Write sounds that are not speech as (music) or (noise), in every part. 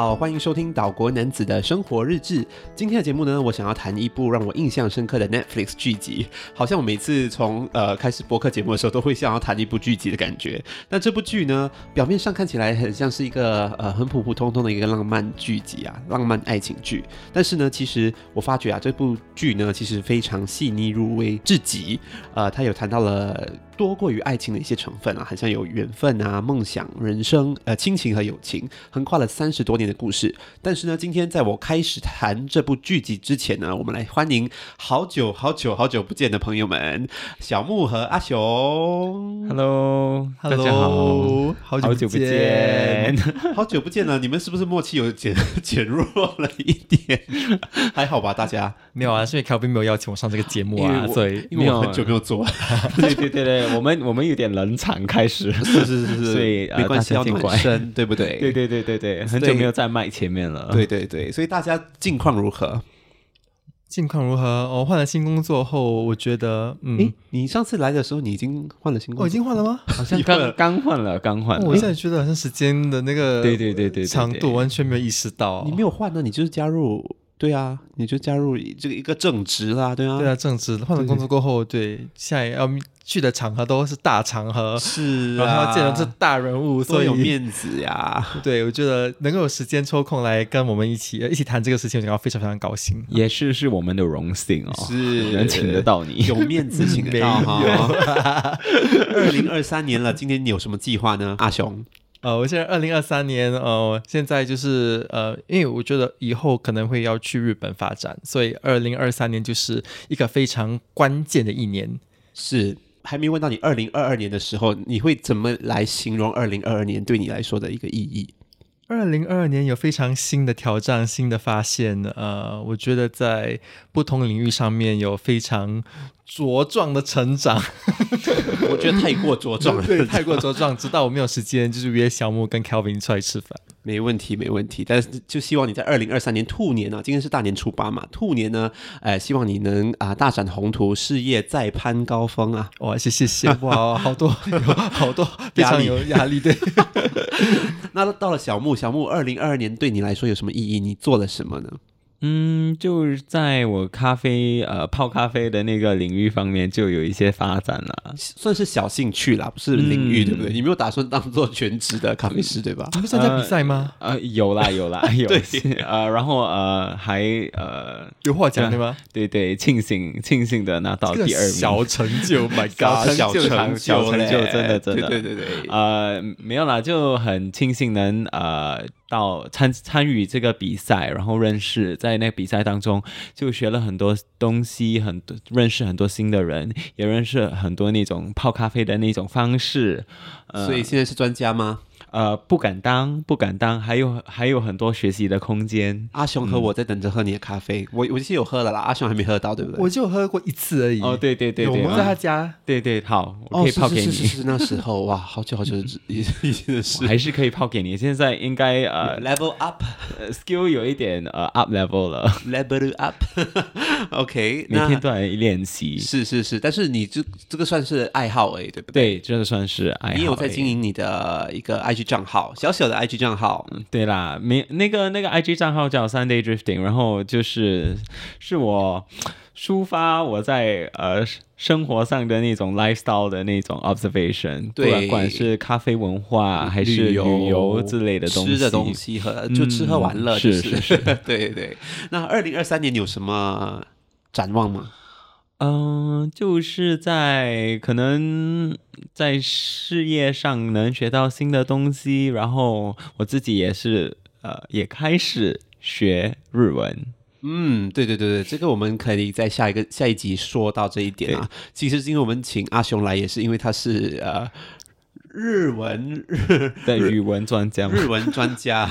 好，欢迎收听岛国男子的生活日志。今天的节目呢，我想要谈一部让我印象深刻的 Netflix 剧集。好像我每次从呃开始播客节目的时候，都会想要谈一部剧集的感觉。但这部剧呢，表面上看起来很像是一个呃很普普通通的一个浪漫剧集啊，浪漫爱情剧。但是呢，其实我发觉啊，这部剧呢，其实非常细腻入微至极。呃，它有谈到了。多过于爱情的一些成分啊，好像有缘分啊、梦想、人生、呃、亲情和友情，横跨了三十多年的故事。但是呢，今天在我开始谈这部剧集之前呢，我们来欢迎好久好久好久不见的朋友们，小木和阿雄。Hello，大家好，好久不见，(laughs) 好久不见了。你们是不是默契有减减弱了一点？(laughs) 还好吧，大家没有啊，是因为 Kelvin 没有邀请我上这个节目啊，所以因为我很久没有做。(laughs) 对对对对。我们我们有点冷场开始，是是是是，(laughs) 所以没关系，要暖身，对不对？对对对对对，很久没有在麦前面了，对对对，所以大家近况如何？近况如何？我换了新工作后，我觉得，嗯，你上次来的时候，你已经换了新工作，我已经换了吗？(laughs) 好像刚刚换了，刚换。我现在觉得好像时间的那个，对对对对，长度完全没有意识到。你没有换呢？你就是加入。对啊，你就加入这个一个正职啦，对啊，对啊，正职换了工作过后，对，对现在要去的场合都是大场合，是啊，(laughs) 然后见到这大人物，所以有面子呀。(laughs) 对，我觉得能够有时间抽空来跟我们一起一起谈这个事情，我感到非常非常高兴，也是是我们的荣幸哦，是能请得到你，有面子请得到哈。(laughs) 二零二三年了，今年你有什么计划呢，阿雄？呃，我现在二零二三年，呃，现在就是呃，因为我觉得以后可能会要去日本发展，所以二零二三年就是一个非常关键的一年。是，还没问到你二零二二年的时候，你会怎么来形容二零二二年对你来说的一个意义？二零二二年有非常新的挑战、新的发现，呃，我觉得在不同领域上面有非常茁壮的成长。(laughs) 我觉得太过茁壮了，(laughs) 对，太过茁壮，直到我没有时间，就是约小木跟 Kelvin 出来吃饭。没问题，没问题。但是就希望你在二零二三年兔年啊，今天是大年初八嘛，兔年呢，哎，希望你能啊大展宏图，事业再攀高峰啊！(laughs) 哇，谢谢谢，哇，好多好多 (laughs) 非常有压力对。(laughs) 那到了小木，小木，二零二二年对你来说有什么意义？你做了什么呢？嗯，就是在我咖啡呃泡咖啡的那个领域方面就有一些发展了，算是小兴趣啦，不是领域，嗯、对不对？你没有打算当做全职的咖啡师，对吧？你不参加比赛吗？呃，呃，有啦有啦 (laughs) 有，对呃，然后呃还呃有获奖对吗？对对，庆幸庆幸的拿到第二名，小成就，(laughs) My God，小成就，小成就，真的真的，对对对对，呃，没有啦，就很庆幸能呃。到参参与这个比赛，然后认识，在那个比赛当中就学了很多东西，很多认识很多新的人，也认识很多那种泡咖啡的那种方式。呃，所以现在是专家吗？呃，不敢当，不敢当，还有还有很多学习的空间。阿雄和我在等着喝你的咖啡，嗯、我我其实有喝了啦，阿雄还没喝到，对不对？我就喝过一次而已。哦，对对对对，我们在他家，对对，好，我可以泡给你。哦、是，是，是，是，是那时候哇，好久好久以前的事，(laughs) 还是可以泡给你。现在应该呃，level up，skill 有一点呃 up level 了，level up。(laughs) OK，每天都来练习。是是是，但是你这这个算是爱好哎，对不对？对，这个算是爱好。你有在经营你的一个 IG 账号，小小的 IG 账号。对啦，没那个那个 IG 账号叫 Sunday Drifting，然后就是是我抒发我在呃生活上的那种 lifestyle 的那种 observation，对，不管是咖啡文化还是旅游之类的东西，吃的东西和就吃喝玩乐，就是、嗯、是是是，(laughs) 对对。那二零二三年你有什么展望吗？嗯，就是在可能在事业上能学到新的东西，然后我自己也是呃也开始学日文。嗯，对对对对，这个我们可以在下一个下一集说到这一点啊。其实是因为我们请阿雄来，也是因为他是呃。日文日的语文专家，日文专家，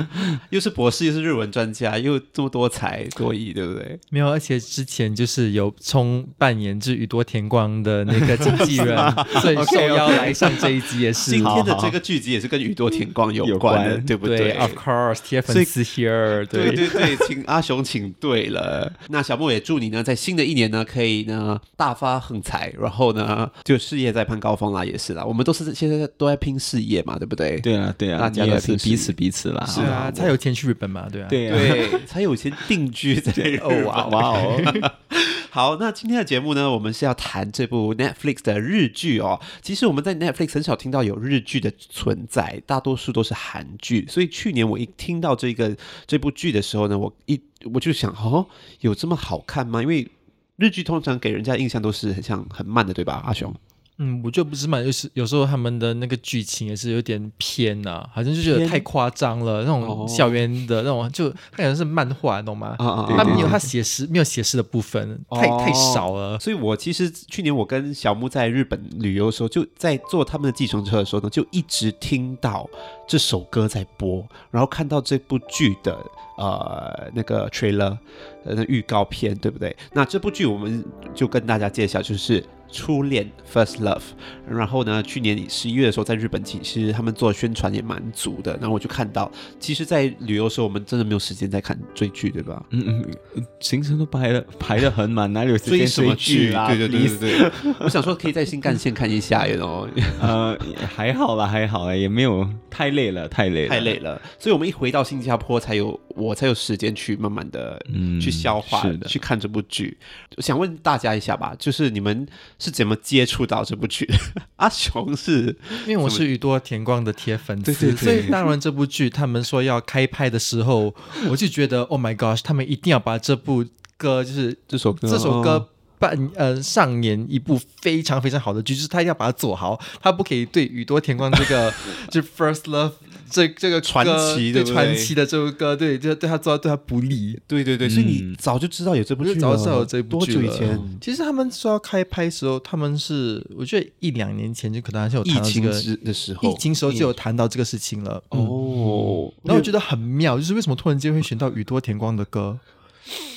(laughs) 又是博士，又是日文专家，又这么多才多艺，对不对？没有，而且之前就是有充扮演之宇多田光的那个经纪人，(laughs) 所以受邀来上这一集也是。今天的这个剧集也是跟宇多田光有关的，对不对？Of course，铁粉丝 here，对对对，请阿雄请对了。那小木也祝你呢，在新的一年呢，可以呢大发横财，然后呢就事业在攀高峰啦，也是啦。我们都是。现在都在拼事业嘛，对不对？对啊，对啊，大家也都是彼此彼此啦。是啊，才有钱去日本嘛，对啊，对啊，对，才有钱定居在 (laughs) 日本。哦哇哇哦！(laughs) 好，那今天的节目呢，我们是要谈这部 Netflix 的日剧哦。其实我们在 Netflix 很少听到有日剧的存在，大多数都是韩剧。所以去年我一听到这个这部剧的时候呢，我一我就想，哦，有这么好看吗？因为日剧通常给人家印象都是很像很慢的，对吧，阿雄？嗯，我觉得不是嘛，就是有时候他们的那个剧情也是有点偏呐、啊，好像就觉得太夸张了，那种校园的那种，就它可能是漫画，懂吗？啊他没有他写实，没有写实的部分，太太少了。所以我其实去年我跟小木在日本旅游的时候，就在坐他们的计程车的时候呢，就一直听到这首歌在播，然后看到这部剧的呃那个 trailer 呃预告片，对不对？那这部剧我们就跟大家介绍，就是。初恋 First Love，然后呢，去年十一月的时候，在日本其实他们做的宣传也蛮足的。然后我就看到，其实，在旅游的时候，我们真的没有时间在看追剧，对吧？嗯嗯，行程都排了排的很满，哪里有时间追剧啊？对对对对对。我想说，可以在新干线看一下，然后呃，还好啦，还好啦，也没有太累了，太累了，太累了。所以我们一回到新加坡，才有我才有时间去慢慢的嗯去消化，嗯、去看这部剧。我想问大家一下吧，就是你们。是怎么接触到这部剧的？(laughs) 阿雄是因为我是宇多田光的铁粉丝，对对对，所以当然这部剧他们说要开拍的时候，(laughs) 我就觉得 Oh my gosh，他们一定要把这部歌，就是这首歌，这首歌。扮呃上演一部非常非常好的剧，就是他一定要把它做好，他不可以对宇多田光这个 (laughs) 就 First Love 这这个传奇的传奇的这首歌，对，就对他做对他不利，对对对，所以你早就知道有这部剧，早知道有这部剧了。多久以前？其实他们说要开拍的时候，他们是我觉得一两年前就可能还是有疫情的时候，疫情时候就有谈到这个事情了。哦，然后我觉得很妙，就是为什么突然间会选到宇多田光的歌？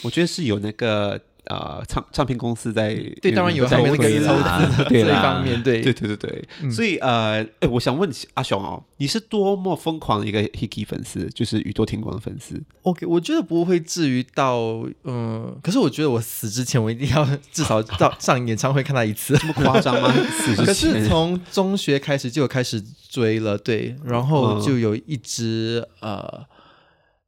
我觉得是有那个。啊、呃，唱唱片公司在对，当然有他们那个投资这一方面，对对对对对，嗯、所以呃，哎，我想问阿雄哦，你是多么疯狂的一个 Hiki 粉丝，就是宇多田光的粉丝？OK，我觉得不会至于到嗯，可是我觉得我死之前，我一定要 (laughs) 至少到 (laughs) 上演唱会看他一次，这么夸张吗？(laughs) 死之前可是从中学开始就有开始追了，对，然后就有一直呃。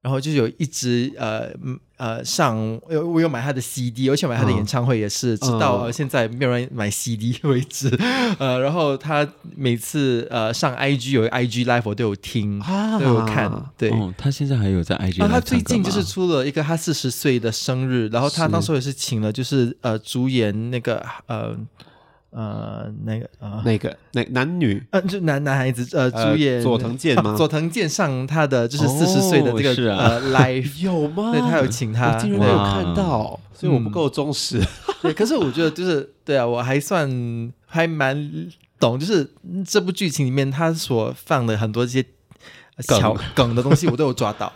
然后就有一直呃呃上，有我有买他的 CD，而且买他的演唱会也是，嗯、直到现在没有人买 CD 为止。(laughs) 呃，然后他每次呃上 IG 有 IG Live 我都有听，啊、都有看。对、哦，他现在还有在 IG。啊，他最近就是出了一个他四十岁的生日，然后他当时也是请了就是呃主演那个呃。呃，那个呃，那个那男女呃，就男男孩子呃，主演佐藤健吗？佐藤健上他的就是四十岁的这个呃 life 有吗？对，他有请他，我竟然没有看到，所以我不够忠实。对，可是我觉得就是对啊，我还算还蛮懂，就是这部剧情里面他所放的很多这些小梗的东西，我都有抓到。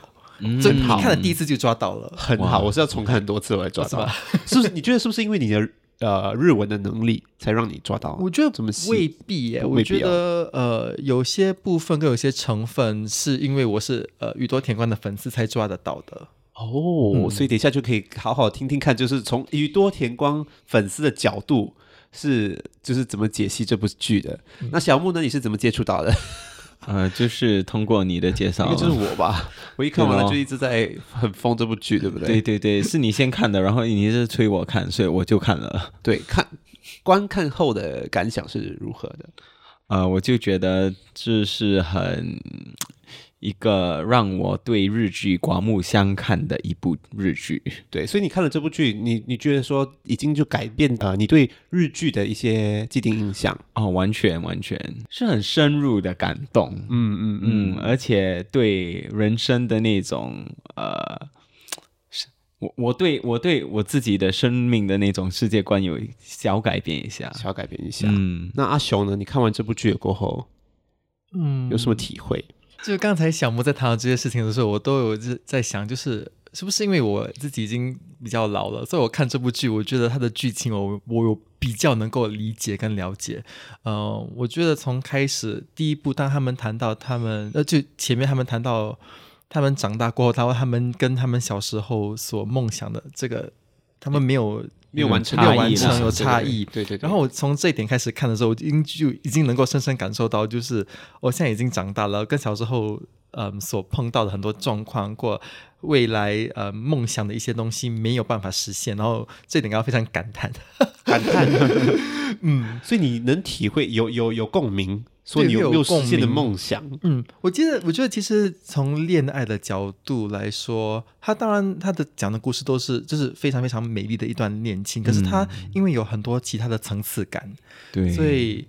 所以你看了第一次就抓到了，很好。我是要重看很多次我才抓到，(laughs) 是不是？你觉得是不是因为你的？呃，日文的能力才让你抓到。我觉得未必耶，我觉得呃，有些部分跟有些成分是因为我是呃宇多田光的粉丝才抓得到的。哦，嗯、所以等一下就可以好好听听看，就是从宇多田光粉丝的角度是就是怎么解析这部剧的。嗯、那小木呢，你是怎么接触到的？呃，就是通过你的介绍，应该就是我吧。(laughs) 我一看完了就一直在很疯这部剧，对不对？对对对，是你先看的，然后你是催我看，所以我就看了。对，看观看后的感想是如何的？呃，我就觉得这是很。一个让我对日剧刮目相看的一部日剧，对，所以你看了这部剧，你你觉得说已经就改变呃你对日剧的一些既定印象？哦，完全完全是很深入的感动，嗯嗯嗯，嗯，而且对人生的那种呃，我我对我对我自己的生命的那种世界观有小改变一下，小改变一下，嗯，那阿雄呢？你看完这部剧过后，嗯，有什么体会？就刚才小木在谈到这些事情的时候，我都有在想，就是是不是因为我自己已经比较老了，所以我看这部剧，我觉得它的剧情我我有比较能够理解跟了解。呃，我觉得从开始第一部，当他们谈到他们呃，就前面他们谈到他们长大过后，然后他们跟他们小时候所梦想的这个，他们没有没有完成，没有完成差异有差异。对对对。然后我从这一点开始看的时候，我已经就已经能够深深感受到，就是我现在已经长大了，跟小时候嗯所碰到的很多状况，过未来呃梦想的一些东西没有办法实现，然后这点要非常感叹，(laughs) 感叹。嗯，所以你能体会有有有共鸣。说你有没有实现的梦想？嗯，我记得，我觉得其实从恋爱的角度来说，他当然他的讲的故事都是就是非常非常美丽的一段恋情，可是他因为有很多其他的层次感，对、嗯，所以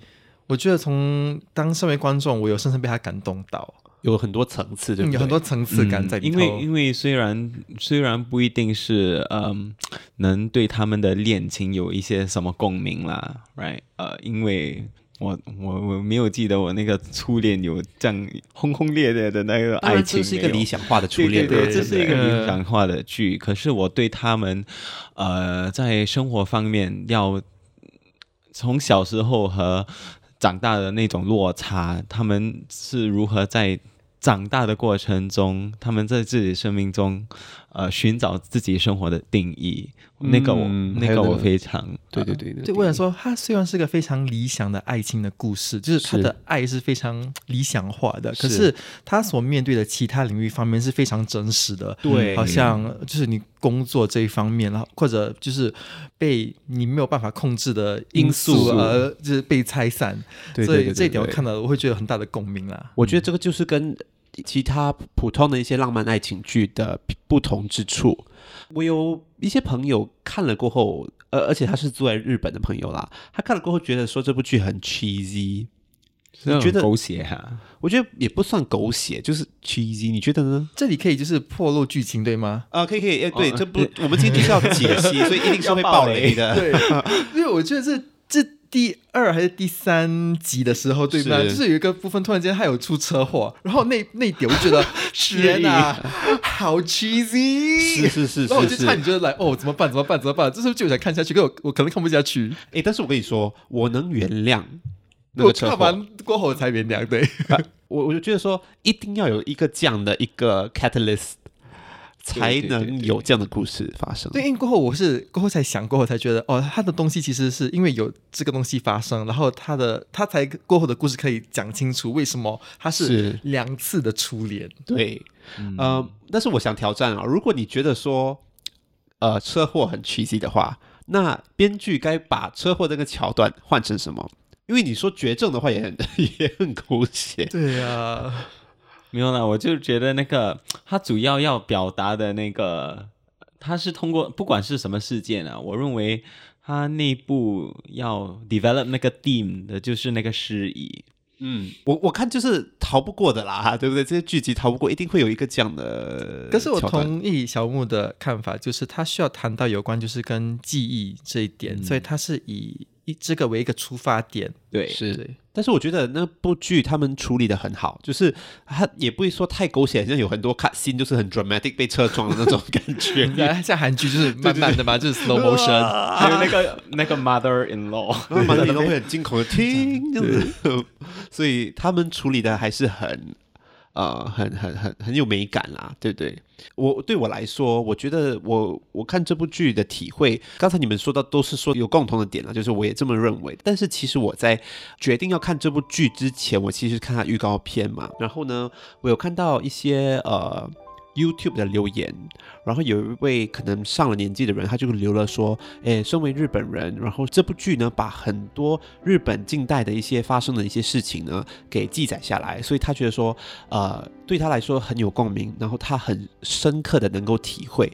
我觉得从当身为观众，我有深深被他感动到，有很多层次对不对，有很多层次感在里头。因为因为虽然虽然不一定是嗯能对他们的恋情有一些什么共鸣啦，right？呃，因为。我我我没有记得我那个初恋有这样轰轰烈烈的那个爱情，这是一个理想化的初恋，对对对，这是一个理想化的剧。可是我对他们，呃，在生活方面要从小时候和长大的那种落差，他们是如何在长大的过程中，他们在自己生命中，呃，寻找自己生活的定义。那个我，嗯、那个我非常，对对对，对。我想说，他虽然是个非常理想的爱情的故事，就是他的爱是非常理想化的，是可是他所面对的其他领域方面是非常真实的。对，好像就是你工作这一方面，然后或者就是被你没有办法控制的因素而就是被拆散。对，所以这一点我看到我会觉得很大的共鸣啦。我觉得这个就是跟其他普通的一些浪漫爱情剧的不同之处。我有一些朋友看了过后，呃，而且他是住在日本的朋友啦，他看了过后觉得说这部剧很 cheesy，你觉得狗血哈？我觉得也不算狗血，就是 cheesy，你觉得呢？这里可以就是破露剧情对吗？啊，可以可以，哎，对，这不，(laughs) 我们今天就是要解析，所以一定是会爆雷的，对，(laughs) 因为我觉得这这。第二还是第三集的时候，对吗？就是有一个部分突然间他有出车祸，然后那那点我就觉得 (laughs) 天哪，好 cheesy，是是是，然后我就差点觉得来哦，怎么办？怎么办？怎么办？这时候就想看下去，可我我可能看不下去。哎，但是我跟你说，我能原谅那个车祸，我看完过后才原谅。对，啊、我我就觉得说，一定要有一个这样的一个 catalyst。才能有这样的故事发生。对，因为过后我是过后才想，过后才觉得，哦，他的东西其实是因为有这个东西发生，然后他的他才过后的故事可以讲清楚为什么他是两次的初恋。对，嗯、呃，但是我想挑战啊，如果你觉得说，呃，车祸很 cheesy 的话，那编剧该把车祸这个桥段换成什么？因为你说绝症的话也很 (laughs) 也很狗血。对呀、啊。没有啦，我就觉得那个他主要要表达的那个，他是通过不管是什么事件啊，我认为他内部要 develop 那个 theme 的就是那个失意。嗯，我我看就是逃不过的啦，对不对？这些剧集逃不过，一定会有一个这样的。可是我同意小木的看法，就是他需要谈到有关就是跟记忆这一点，嗯、所以他是以。以这个为一个出发点，对，是。但是我觉得那部剧他们处理的很好，就是他也不会说太狗血，像有很多 cut scene 就是很 dramatic 被车撞的那种 (laughs) 感觉。像韩剧就是慢慢的嘛，就是 slow motion，还有那个那个 mother in law，mother (laughs) in law 会很惊恐的 (laughs) 听，这样子。所以他们处理的还是很。呃，很很很很有美感啦，对不对？我对我来说，我觉得我我看这部剧的体会，刚才你们说的都是说有共同的点啊，就是我也这么认为。但是其实我在决定要看这部剧之前，我其实看它预告片嘛，然后呢，我有看到一些呃。YouTube 的留言，然后有一位可能上了年纪的人，他就留了说：“诶，身为日本人，然后这部剧呢，把很多日本近代的一些发生的一些事情呢，给记载下来，所以他觉得说，呃，对他来说很有共鸣，然后他很深刻的能够体会，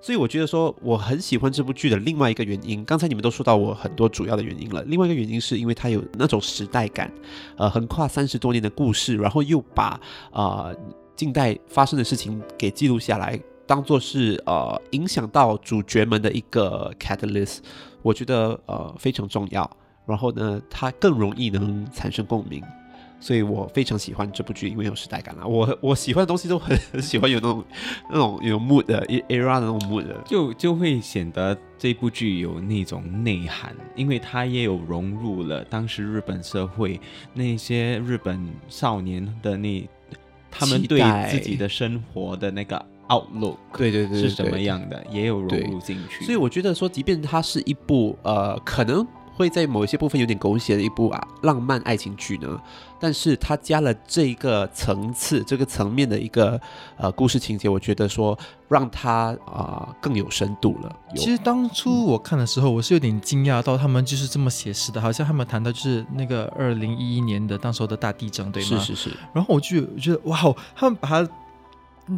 所以我觉得说，我很喜欢这部剧的另外一个原因，刚才你们都说到我很多主要的原因了，另外一个原因是因为它有那种时代感，呃，横跨三十多年的故事，然后又把啊。近代发生的事情给记录下来，当做是呃影响到主角们的一个 catalyst，我觉得呃非常重要。然后呢，它更容易能产生共鸣，所以我非常喜欢这部剧，因为有时代感啦。我我喜欢的东西都很很 (laughs) 喜欢有那种那种有 mood 的 era 的那种 mood 的，就就会显得这部剧有那种内涵，因为它也有融入了当时日本社会那些日本少年的那。他们对自己的生活的那个 outlook，对对对是什么样的，也有融入进去。所以我觉得说，即便它是一部呃，可能。会在某一些部分有点狗血的一部啊浪漫爱情剧呢，但是它加了这个层次、这个层面的一个呃故事情节，我觉得说让它啊、呃、更有深度了。其实当初我看的时候，我是有点惊讶到他们就是这么写实的，好像他们谈到就是那个二零一一年的当时候的大地震，对吗？是是是。然后我就觉得哇哦，他们把它。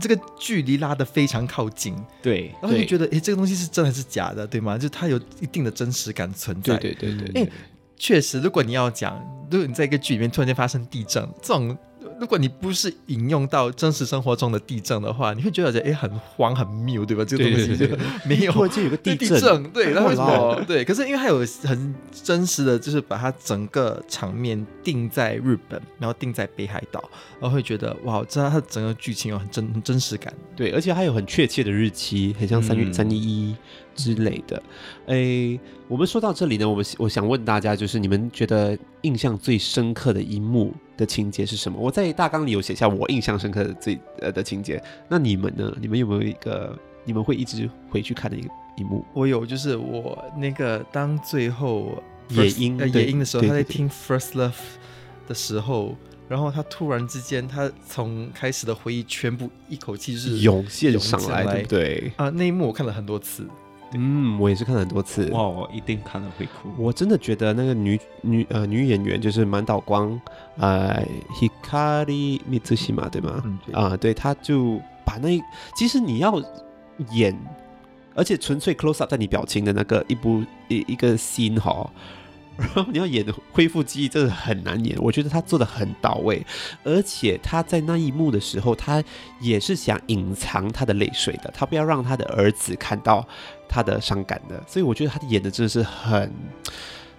这个距离拉得非常靠近，对，然后就觉得，哎，这个东西是真的还是假的，对吗？就它有一定的真实感存在。对对对对，哎，确实，如果你要讲，如果你在一个剧里面突然间发生地震，这种。如果你不是引用到真实生活中的地震的话，你会觉得哎，很慌很谬，对吧？这个东西就没有，或者有个地震，地震对，然后为什么？对，可是因为它有很真实的就是把它整个场面定在日本，然后定在北海道，然后会觉得哇，知道它整个剧情有很真很真实感。对，而且还有很确切的日期，很像三月三一一。之类的，诶，我们说到这里呢，我们我想问大家，就是你们觉得印象最深刻的一幕的情节是什么？我在大纲里有写下我印象深刻的最呃的情节，那你们呢？你们有没有一个你们会一直回去看的一个一幕？我有，就是我那个当最后野樱呃野樱的时候，他在听 First Love 的时候，然后他突然之间，他从开始的回忆全部一口气就是涌现上来，对不对？啊，那一幕我看了很多次。嗯，我也是看了很多次。哇，我一定看了会哭。我真的觉得那个女女呃女演员就是满岛光，呃，Hikari Mitsushima 对吗？啊、嗯呃，对，她就把那其实你要演，而且纯粹 close up 在你表情的那个一部一一个 scene 哈。然后你要演恢复记忆，真的很难演。我觉得他做的很到位，而且他在那一幕的时候，他也是想隐藏他的泪水的，他不要让他的儿子看到他的伤感的。所以我觉得他演的真的是很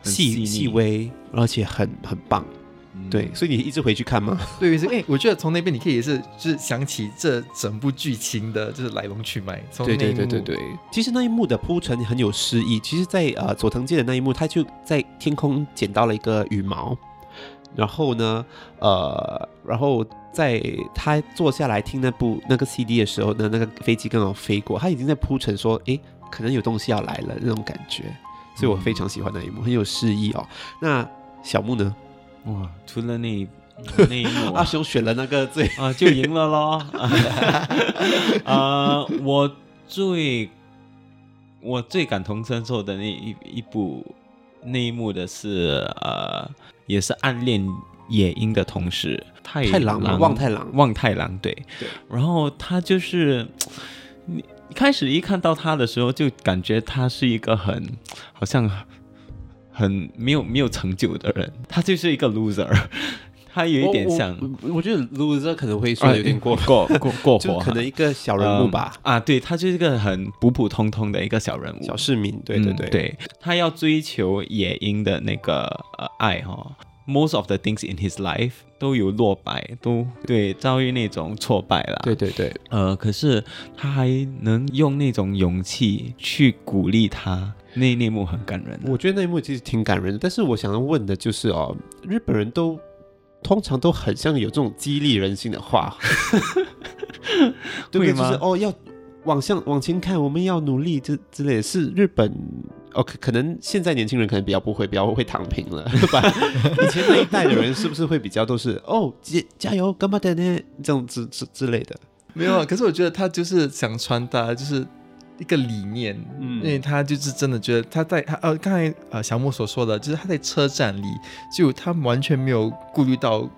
细细微，而且很很棒。对，所以你一直回去看吗？(laughs) 对，是，哎，我觉得从那边你可以也是，就是想起这整部剧情的，就是来龙去脉。对对对对对。其实那一幕的铺陈很有诗意。其实在，在呃佐藤健的那一幕，他就在天空捡到了一个羽毛，然后呢，呃，然后在他坐下来听那部那个 CD 的时候呢，那个飞机刚好飞过，他已经在铺陈说，哎，可能有东西要来了那种感觉。所以我非常喜欢那一幕，很有诗意哦。那小木呢？哇！除了那那一幕，阿雄选了那个最啊，就赢了咯。(laughs) 啊，我最我最感同身受的那一一部那一幕的是呃，也是暗恋野樱的同事太太郎望太郎望太郎对对，然后他就是你一开始一看到他的时候，就感觉他是一个很好像。很没有没有成就的人，他就是一个 loser，(laughs) 他有一点像，我，我觉得 loser 可能会说有点过、啊、过过过火，可能一个小人物吧。嗯、啊，对，他就是一个很普普通通的一个小人物，小市民。对对对，嗯、对他要追求野樱的那个呃爱哈、哦、，most of the things in his life 都有落败，都对遭遇那种挫败了。对对对，呃，可是他还能用那种勇气去鼓励他。那那一幕很感人，我觉得那一幕其实挺感人的。但是我想要问的就是哦，日本人都通常都很像有这种激励人心的话，(laughs) 对不对？就是哦，要往向往前看，我们要努力，这之类的。是日本哦，可可能现在年轻人可能比较不会，比较会躺平了，对吧？以前那一代的人是不是会比较都是哦，加加油，干嘛的呢？这种之之之类的。没有啊，可是我觉得他就是想传达，就是。一个理念，嗯，因为他就是真的觉得他在他呃刚才呃小木所说的，就是他在车站里，就他完全没有顾虑到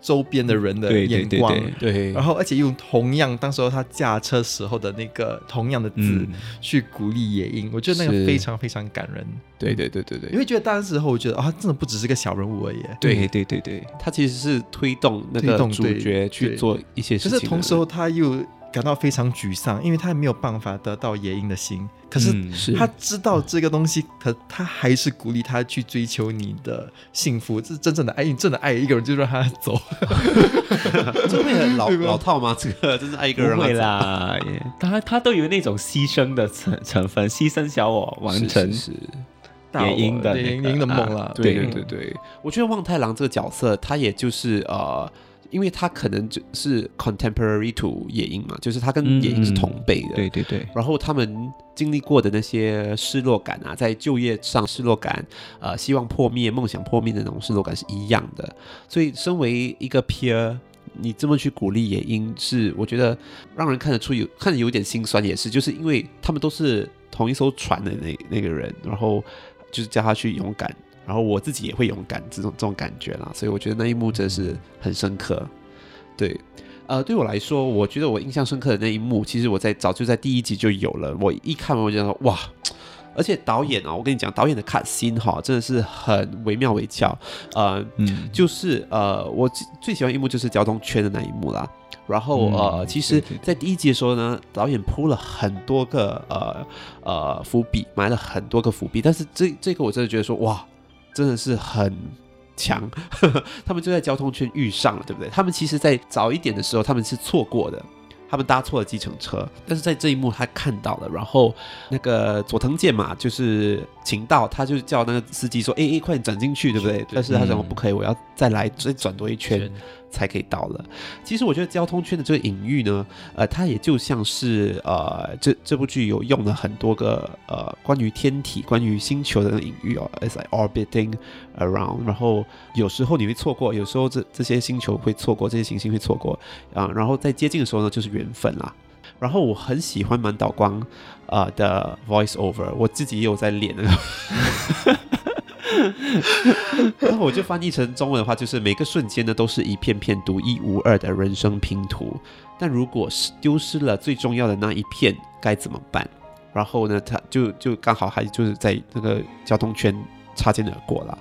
周边的人的眼光，对，对，对，对，然后而且用同样当时候他驾车时候的那个同样的字去鼓励野樱，嗯，我觉得那个非常非常感人。对对对对对，因为觉得当时候我觉得啊，他真的不只是个小人物而已。对对对对，他其实是推动那个主角去做一些事情，可是同时候他又。感到非常沮丧，因为他没有办法得到野樱的心。可是他知道这个东西，嗯、可他还是鼓励他去追求你的幸福。这是真正的爱，你真的爱一个人就让他走。(laughs) 这会很老老套吗？这个真是爱一个人吗？会啦，他他都有那种牺牲的成成分，牺牲小我完成野樱的野樱的梦了。对对对对，我觉得望太郎这个角色，他也就是呃。因为他可能就是 contemporary to 野樱嘛，就是他跟野樱是同辈的，嗯、对对对。然后他们经历过的那些失落感啊，在就业上失落感，呃，希望破灭、梦想破灭的那种失落感是一样的。所以，身为一个 peer，你这么去鼓励野樱，是我觉得让人看得出有看着有点心酸，也是，就是因为他们都是同一艘船的那那个人，然后就是叫他去勇敢。然后我自己也会勇敢，这种这种感觉啦，所以我觉得那一幕真是很深刻。对，呃，对我来说，我觉得我印象深刻的那一幕，其实我在早就在第一集就有了。我一看完我就说哇，而且导演啊，我跟你讲，导演的 cut scene 哈，真的是很惟妙惟肖。呃，嗯，就是呃，我最喜欢一幕就是交通圈的那一幕啦。然后呃，其实，在第一集的时候呢，导演铺了很多个呃呃伏笔，埋了很多个伏笔，但是这这个我真的觉得说哇。真的是很强，(laughs) 他们就在交通圈遇上了，对不对？他们其实，在早一点的时候，他们是错过的，他们搭错了计程车，但是在这一幕他看到了，然后那个佐藤健嘛，就是晴道，他就叫那个司机说：“哎哎，快点转进去，对不对？”但是他讲：“我不可以，我要再来再转多一圈。”才可以到了。其实我觉得交通圈的这个隐喻呢，呃，它也就像是呃，这这部剧有用了很多个呃关于天体、关于星球的隐喻哦，as I orbiting around。然后有时候你会错过，有时候这这些星球会错过，这些行星会错过啊、然后在接近的时候呢，就是缘分啦。然后我很喜欢满岛光、呃、的 voice over，我自己也有在练那个。(laughs) 然后我就翻译成中文的话，就是每个瞬间呢，都是一片片独一无二的人生拼图。但如果丢失了最重要的那一片，该怎么办？然后呢，他就就刚好还就是在那个交通圈擦肩而过了。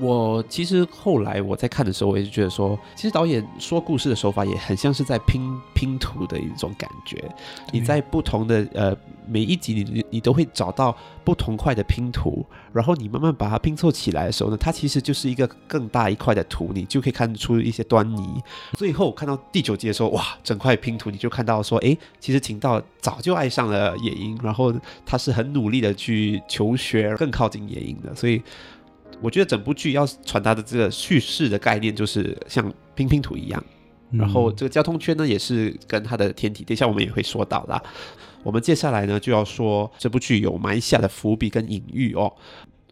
我其实后来我在看的时候，我也是觉得说，其实导演说故事的手法也很像是在拼拼图的一种感觉。你在不同的呃每一集你，你你都会找到不同块的拼图，然后你慢慢把它拼凑起来的时候呢，它其实就是一个更大一块的图，你就可以看出一些端倪。最后看到第九集的时候，哇，整块拼图你就看到说，哎，其实秦道早就爱上了野樱，然后他是很努力的去求学，更靠近野樱的，所以。我觉得整部剧要传达的这个叙事的概念，就是像拼拼图一样。然后这个交通圈呢，也是跟它的天体，等一下我们也会说到啦。我们接下来呢，就要说这部剧有埋下的伏笔跟隐喻哦。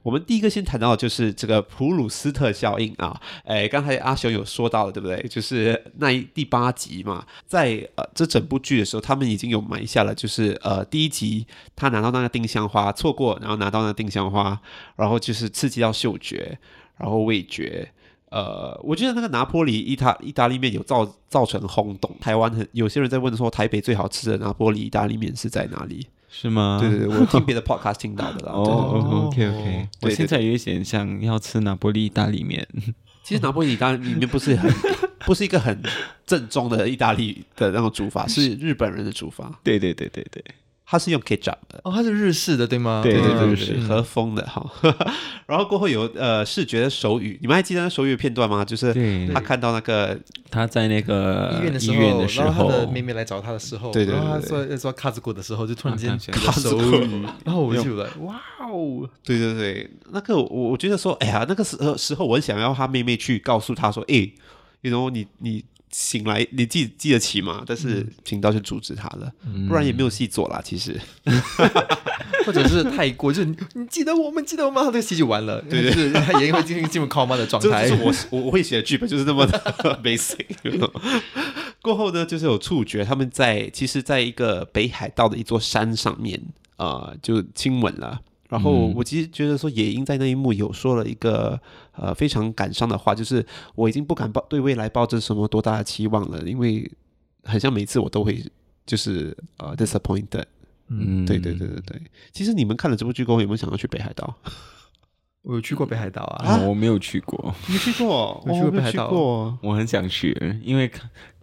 我们第一个先谈到的就是这个普鲁斯特效应啊，哎，刚才阿雄有说到了，对不对？就是那一第八集嘛，在呃这整部剧的时候，他们已经有埋下了，就是呃第一集他拿到那个丁香花错过，然后拿到那个丁香花，然后就是刺激到嗅觉，然后味觉，呃，我觉得那个拿坡里意大意大利面有造造成轰动，台湾很有些人在问说台北最好吃的拿坡里意大利面是在哪里？是吗？对对对，我听别的 podcast 听到的啦。(laughs) 哦，OK OK，我现在有一点想要吃拿破利意大利面。(laughs) 其实拿破利意大利面不是很，(laughs) 不是一个很正宗的意大利的那种煮法，是日本人的煮法。对对对对对。它是用 ketchup 的。哦，它是日式的对吗？对对对对，和风的哈。(laughs) 然后过后有呃视觉的手语，你们还记得那手语的片段吗？就是他看到那个他在那个医院的时候，然后他的妹妹来找他的时候，对说说卡子古的时候，就突然间卡手语，然后我就来哇哦，对对对，那个我我觉得说，哎呀，那个时候时候我很想要他妹妹去告诉他说，哎，然后你你。醒来，你记记得起吗？但是频道就阻止他了，嗯、不然也没有戏做啦。其实，(laughs) 或者是太过，就是你记得我们记得我们，这个戏就完了。对对，对，他也会进进入 coma 的状态。就是我我会写的剧本就是那么的 (laughs) basic。过后呢，就是有触觉，他们在其实在一个北海道的一座山上面，呃，就亲吻了。然后我其实觉得说野樱在那一幕有说了一个呃非常感伤的话，就是我已经不敢抱对未来抱着什么多大的期望了，因为很像每次我都会就是呃 disappointed。嗯，对对对对对。其实你们看了这部剧过后，有没有想要去北海道？(laughs) 我有去过北海道啊，啊我没有去过。你去过？我去过北海道，我很想去，因为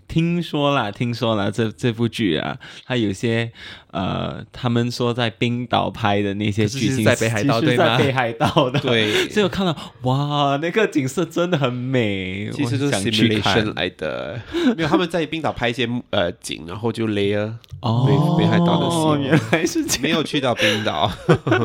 听说了，听说了，这这部剧啊，它有些呃，他们说在冰岛拍的那些剧情，在北海道对吗？在北海道的，对，(laughs) 所以我看到哇，那个景色真的很美，其实就是 simulation 来的，没有他们在冰岛拍一些呃景，然后就 layer 哦，北海道的哦，原来是这样，没有去到冰岛，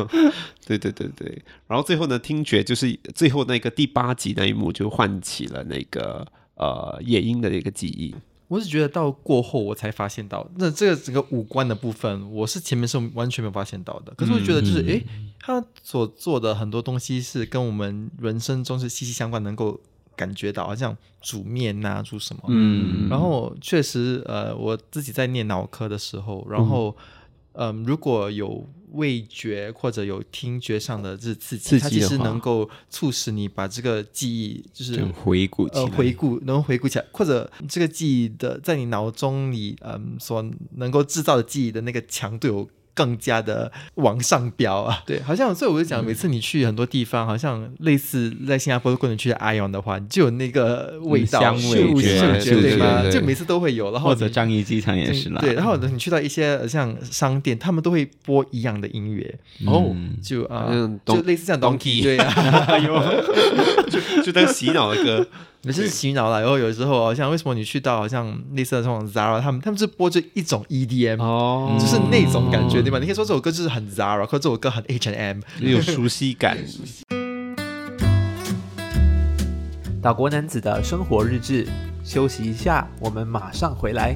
(laughs) 对对对对，然后最后呢，听觉就是最后那个第八集那一幕就唤起了那个。呃夜莺的那个记忆。我是觉得到过后我才发现到，那这个整个五官的部分，我是前面是完全没有发现到的。可是我觉得就是，诶、嗯，他所做的很多东西是跟我们人生中是息息相关，能够感觉到，好像煮面呐、啊，煮什么。嗯。然后确实，呃，我自己在念脑科的时候，然后，嗯、呃，如果有。味觉或者有听觉上的这刺激，它其实能够促使你把这个记忆就是回顾呃回顾能回顾起来，或者这个记忆的在你脑中你嗯所能够制造的记忆的那个强度有。更加的往上飙啊！对，好像所以我就讲，每次你去很多地方，嗯、好像类似在新加坡，如果你去 ION 的话，就有那个味道、香味觉，对吗？就每次都会有。然后或者樟宜机场也是啦。对，然后你去到一些像商店，他们都会播一样的音乐哦，就啊，就类似像 Donkey，对啊，(laughs) (laughs) 就就当洗脑的歌。每次洗脑了，然后有时候好像为什么你去到好像类似的这种 Zara，他们他们是播着一种 EDM，哦，就是那种感觉，对吧？你可以说这首歌就是很 Zara，或者这首歌很 H&M，有熟悉感。岛国男子的生活日志，休息一下，我们马上回来。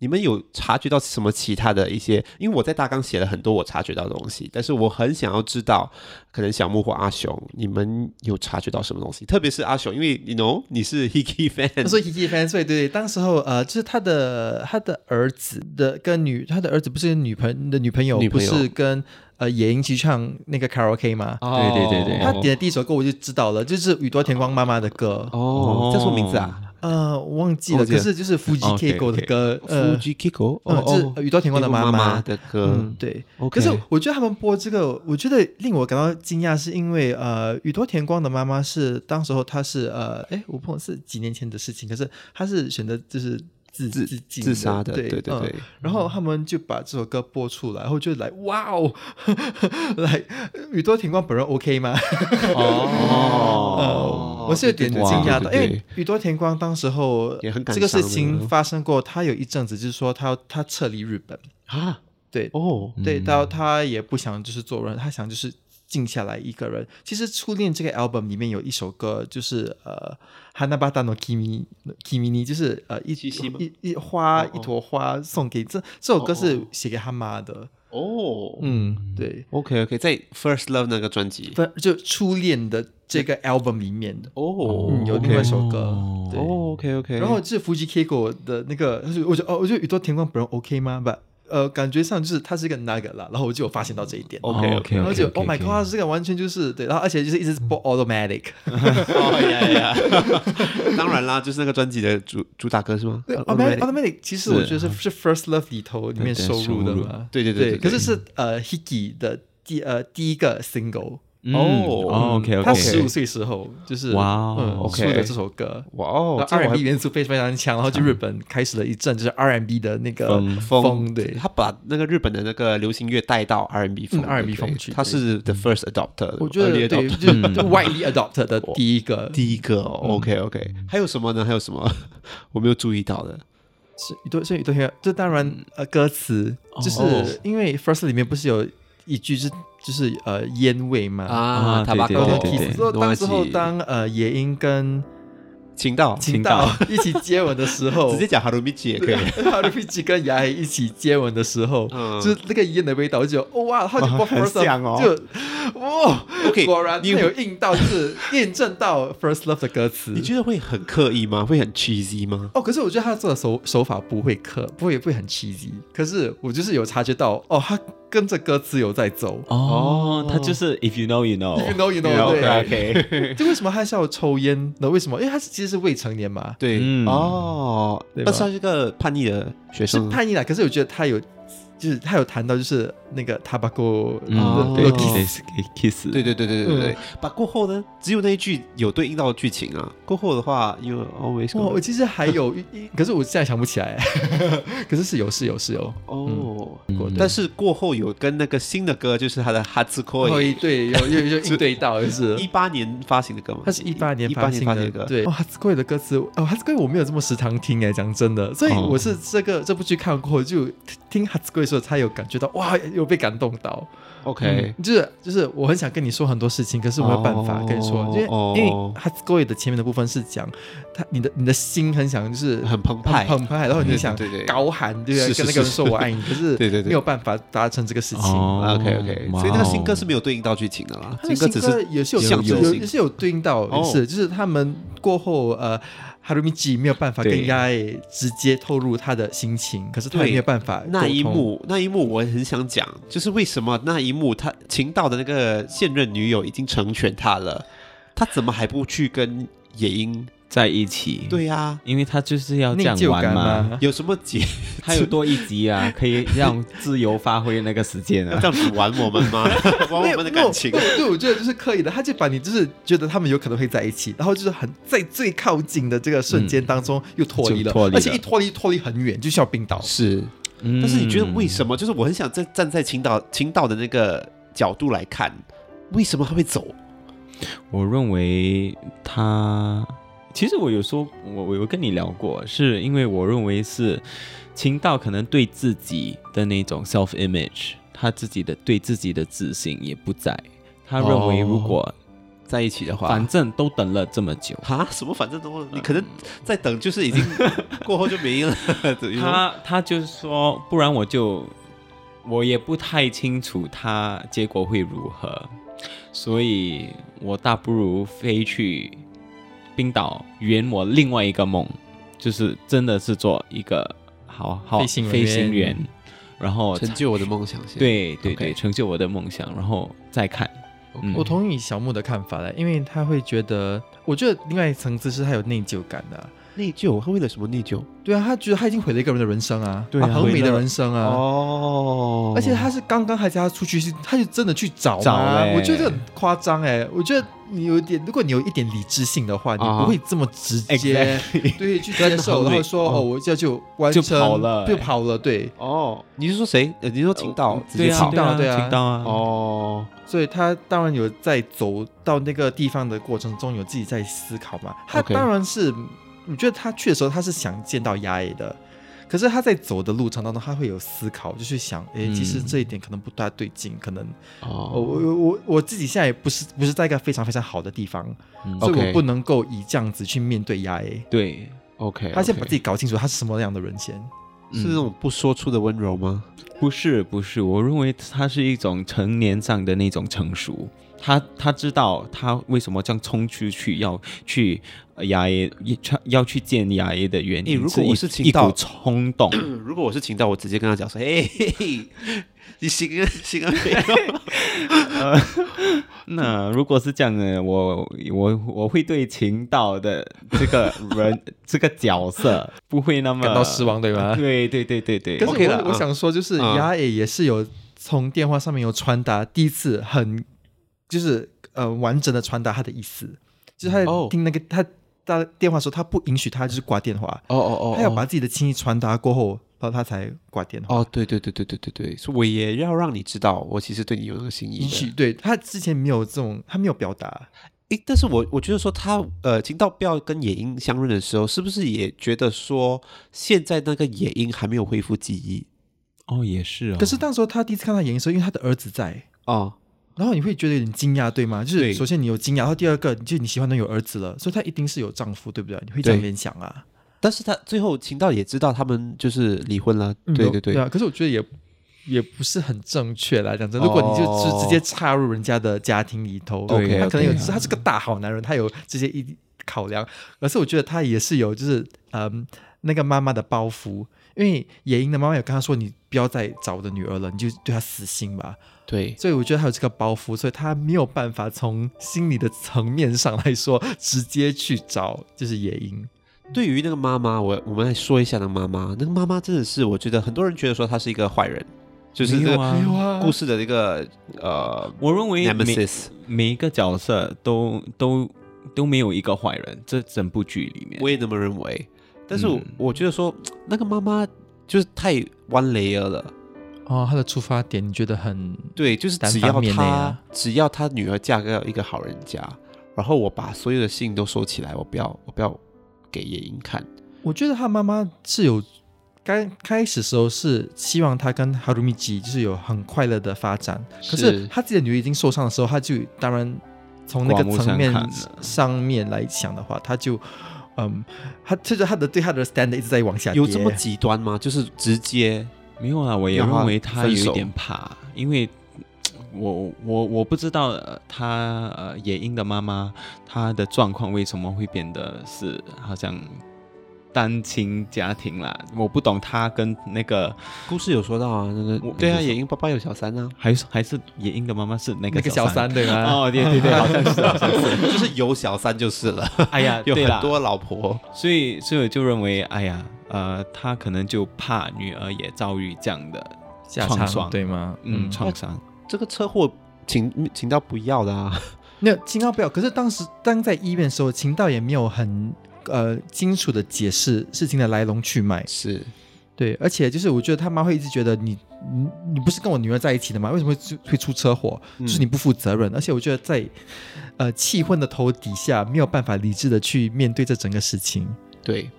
你们有察觉到什么其他的一些？因为我在大纲写了很多我察觉到的东西，但是我很想要知道，可能小木或阿雄，你们有察觉到什么东西？特别是阿雄，因为你 know 你是 Hiki fan，他说 Hiki fan，对对对，当时候呃，就是他的他的儿子的跟女，他的儿子不是女朋的女朋友，女朋友不是跟呃野营去唱那个卡拉 OK 吗？哦、对对对对，他点的第一首歌我就知道了，就是宇多田光妈妈的歌。哦，叫什么名字啊？呃，我忘记了，可是就是 Fuji Keiko 的歌，Fuji Keiko，嗯，是宇多田光的妈妈的歌，对。可是我觉得他们播这个，我觉得令我感到惊讶，是因为呃，宇多田光的妈妈是当时候她是呃，哎，我朋友是几年前的事情，可是她是选择就是。自自自自杀的，对对对、嗯，然后他们就把这首歌播出来，然后就来哇哦，(laughs) 来宇多田光本人 OK 吗？(laughs) 哦、呃，我是有点惊讶的，因为宇多田光当时候也很这个事情发生过，他有一阵子就是说他要他撤离日本。啊，对哦，对，到他也不想就是做人，他想就是。静下来一个人。其实《初恋》这个 album 里面有一首歌，就是呃，Hanabata no Kimi Kimi ni，就是呃一一一花一朵花送给这这首歌是写给他妈的哦。嗯，对。OK OK，在 First Love 那个专辑，就《初恋》的这个 album 里面的哦，有另外一首歌。对，OK OK。然后是 Fuji Keiko 的那个，我觉得哦，我觉得宇多田光本人 OK 吗？不。呃，感觉上就是它是一个那个啦，然后我就有发现到这一点。OK OK，然后就 Oh my God，这个完全就是对，然后而且就是一直播 Automatic。(laughs) 当然啦，就是那个专辑的主主打歌是吗？Automatic 其实我觉得是是 First Love 里头里面收录的嘛。对对对，可是是呃 Hiki 的第呃第一个 Single。哦，OK OK，他十五岁时候就是哇哦，出的这首歌，哇哦，R&B 元素非常非常强，然后就日本开始了一阵就是 R&B 的那个风，对，他把那个日本的那个流行乐带到 R&B 风，R&B 风去，他是 the first adopter，我觉得对，就 widely adopter 的第一个，(laughs) 第一个，OK OK，还有什么呢？还有什么？(laughs) 我没有注意到的？是宇多，所以宇多田，这当然呃歌词，就是因为 first 里面不是有。一句是就是呃烟味嘛啊，对对对对对。说当时候当呃野樱跟晴道晴道一起接吻的时候，直接讲哈鲁米奇也可以。(laughs) 哈鲁米奇跟牙一起接吻的时候，就是那个烟的味道，就哇，他就很像哦，就哇，OK，果然你有印到，就是 (laughs) 验证到 First Love 的歌词。你觉得会很刻意吗？会很 cheesy 吗？哦，可是我觉得他做的手手法不会刻，不会不会很 cheesy。可是我就是有察觉到，哦，他。跟着歌词有在走哦，他就是 if you know you know，if you know you know，对，就为什么他是要抽烟？那为什么？因为他是其实是未成年嘛。对，哦，那算是个叛逆的学生，是叛逆的。可是我觉得他有。就是他有谈到，就是那个他把过嗯，对，kiss，对对对对对对，把过后呢，只有那一句有对应到剧情啊。过后的话，you always，我其实还有 (laughs) 一，可是我现在想不起来。(laughs) 可是是有是有是有。哦。后，嗯但是过后有跟那个新的歌，就是他的《哈兹科后一对有有有 (laughs) 应对到，就是。一八年发行的歌嘛，他是一八年一八年发行的歌，对。哦，哈兹贵的歌词，哦，哈兹贵我没有这么时常听哎，讲真的，所以我是这个、哦、这部剧看过后就听哈兹贵的时候，他有感觉到哇，有被感动到。OK，、嗯、就是就是我很想跟你说很多事情，可是我没有办法跟你说，因为、哦、因为哈兹贵的前面的部分是讲他你的你的心很想就是很澎湃很澎湃，然后你想高喊对不对？跟那个人说我爱你，可是对对对，没有办法达成这个事情。哦、OK OK，所以那个新歌是没有对应到剧情的啦，新歌只是也是有也是有对应到，也是、哦、就是他们过后呃。哈鲁米吉没有办法跟亚耶直接透露他的心情，可是他也没有办法。那一幕，那一幕我很想讲，就是为什么那一幕他秦道的那个现任女友已经成全他了，他怎么还不去跟野樱？在一起，对呀、啊，因为他就是要这样玩嘛。有什么解？还有多一集啊，可以让自由发挥那个时间啊。(laughs) 这样子玩我们吗？(laughs) 玩我们的感情？对，我觉得就是刻意的。他就把你就是觉得他们有可能会在一起，然后就是很在最靠近的这个瞬间当中又脱离了，嗯、了而且一脱离脱离很远，就像冰岛。是，但是你觉得为什么？就是我很想在站在青岛青岛的那个角度来看，为什么他会走？我认为他。其实我有说，我我有跟你聊过，是因为我认为是晴道可能对自己的那种 self image，他自己的对自己的自信也不在。他认为如果在一起的话，反正都等了这么久啊，什么反正都你可能在等，就是已经 (laughs) 过后就没了。(laughs) 他他就是说，不然我就我也不太清楚他结果会如何，所以我大不如飞去。冰岛圆我另外一个梦，就是真的是做一个好好飞行员，飞行员，然后成就我的梦想。对对对成就我的梦想，然后再看。嗯、我同意小木的看法了，因为他会觉得，我觉得另外一层次是他有内疚感的、啊。内疚？他为了什么内疚？对啊，他觉得他已经毁了一个人的人生啊，对啊，很美的人生啊。哦，而且他是刚刚还叫他出去，他就真的去找找啊。我觉得很夸张哎，我觉得。你有一点，如果你有一点理智性的话，你不会这么直接，uh-huh. 对，去接受，(laughs) 然后说哦，我这就完成就跑了，就跑了，对。哦，你是说谁？你是说晴道直接跑？对啊，对啊，晴道啊。哦，所以他当然有在走到那个地方的过程中，有自己在思考嘛。他当然是，我觉得他去的时候，他是想见到亚耶的。可是他在走的路程当中，他会有思考，就去想，哎，其实这一点可能不大对劲，可能，哦，我我我我自己现在也不是不是在一个非常非常好的地方，嗯、所以我不能够以这样子去面对亚耶。对，OK，他先把自己搞清楚，他是什么样的人先，是那种不说出的温柔吗？不是，不是，我认为他是一种成年上的那种成熟。他他知道他为什么这样冲出去要去亚耶要去见牙医的原因。(clears throat) 如果我是一股，冲动。如果我是情道，我直接跟他讲说：“哎，你行啊行啊。(laughs) 呃”那如果是这样呢？我我我会对情道的这个人 (laughs) 这个角色不会那么感到失望，对吗？对对对对对。可是我、okay、我想说，就是亚耶也是有从电话上面有传达第一次很。就是呃，完整的传达他的意思，就是他听那个、oh. 他打电话的时候，他不允许他就是挂电话。哦哦哦，他要把自己的心意传达过后，然后他才挂电话。哦，对对对对对对对，所以我也要让你知道，我其实对你有那个心意许。对，他之前没有这种，他没有表达。诶，但是我我觉得说他呃，晴道不要跟野樱相认的时候，是不是也觉得说现在那个野樱还没有恢复记忆？哦，也是啊、哦。可是当时候他第一次看到野樱的时候，因为他的儿子在哦。然后你会觉得有点惊讶，对吗？就是首先你有惊讶，然后第二个，就你喜欢的有儿子了，所以他一定是有丈夫，对不对？你会这样联想啊。但是他最后秦道也知道他们就是离婚了，嗯、对对对。对啊，可是我觉得也也不是很正确来讲，真。如果你就直接插入人家的家庭里头，哦、他可能有，他是个大好男人，他有这些一考量。可是我觉得他也是有，就是嗯，那个妈妈的包袱，因为野英的妈妈有跟他说：“你不要再找我的女儿了，你就对她死心吧。”对，所以我觉得他有这个包袱，所以他没有办法从心理的层面上来说，直接去找就是野樱。对于那个妈妈，我我们来说一下那个妈妈。那个妈妈真的是，我觉得很多人觉得说她是一个坏人，就是这个故事的一个呃，我认为每每一个角色都都都没有一个坏人，这整部剧里面我也这么认为。但是我，嗯、我觉得说那个妈妈就是太 one layer 了。哦，他的出发点你觉得很对，就是只要他啊只要他女儿嫁给一个好人家，然后我把所有的信都收起来，我不要我不要给野樱看。我觉得他妈妈是有刚开始时候是希望他跟哈鲁米吉就是有很快乐的发展，可是他自己的女儿已经受伤的时候，他就当然从那个层面上面来讲的话，他就嗯，他其实他的对他的 stand 一直在往下跌，有这么极端吗？就是直接没有啊，我也认为他有一点怕，因为 (tsk) 我我我不知道呃他呃野樱的妈妈她的状况为什么会变得是好像单亲家庭啦，我不懂他跟那个故事有说到啊，那个我对啊，野樱爸爸有小三啊，还是还是野樱的妈妈是那个那个小三。对吗？哦，对对对，(laughs) 好像是 (laughs) 好像是，就是有小三就是了，哎呀，(laughs) 有很多老婆。所以所以我就认为，哎呀，呃，他可能就怕女儿也遭遇这样的下场创伤对吗？嗯创伤。这个车祸请请到不要的啊，没有秦道不要，可是当时当在医院的时候，秦道也没有很呃清楚的解释事情的来龙去脉。是对，而且就是我觉得他妈会一直觉得你你你不是跟我女儿在一起的吗？为什么会出会出车祸？嗯就是你不负责任。而且我觉得在呃气昏的头底下，没有办法理智的去面对这整个事情。对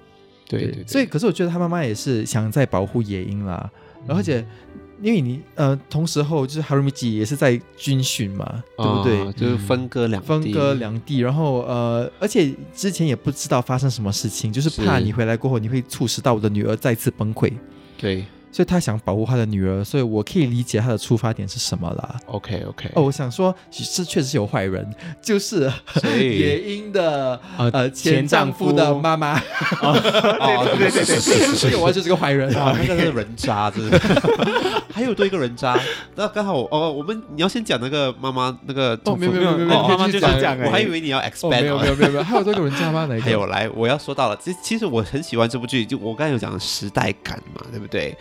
对所以可是我觉得他妈妈也是想在保护野樱啦，然后而且。因为你呃，同时候就是哈鲁米吉也是在军训嘛，对不对？啊就是分割两地。分割两地，然后呃，而且之前也不知道发生什么事情，就是怕你回来过后你会促使到我的女儿再次崩溃，对所以他想保护他的女儿，所以我可以理解他的出发点是什么啦。，OK OK，哦，我想说，是确实是有坏人，就是以野樱的呃呃前丈夫的妈妈，哦，(laughs) 对对对对这个完全是个坏人。哇，那个是人渣，真的。还有多一个人渣，那刚好哦，我们你要先讲那个妈妈那个哦，没有没有没有妈妈就是这样哎我还以为你要 expand，有没有没有没有，还有多一个人渣吗？哪一个？还有来，我要说到了，其其实我很喜欢这部剧，就我刚才有讲的时代感嘛，对不对？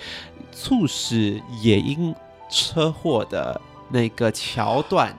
促使野樱车祸的那个桥段，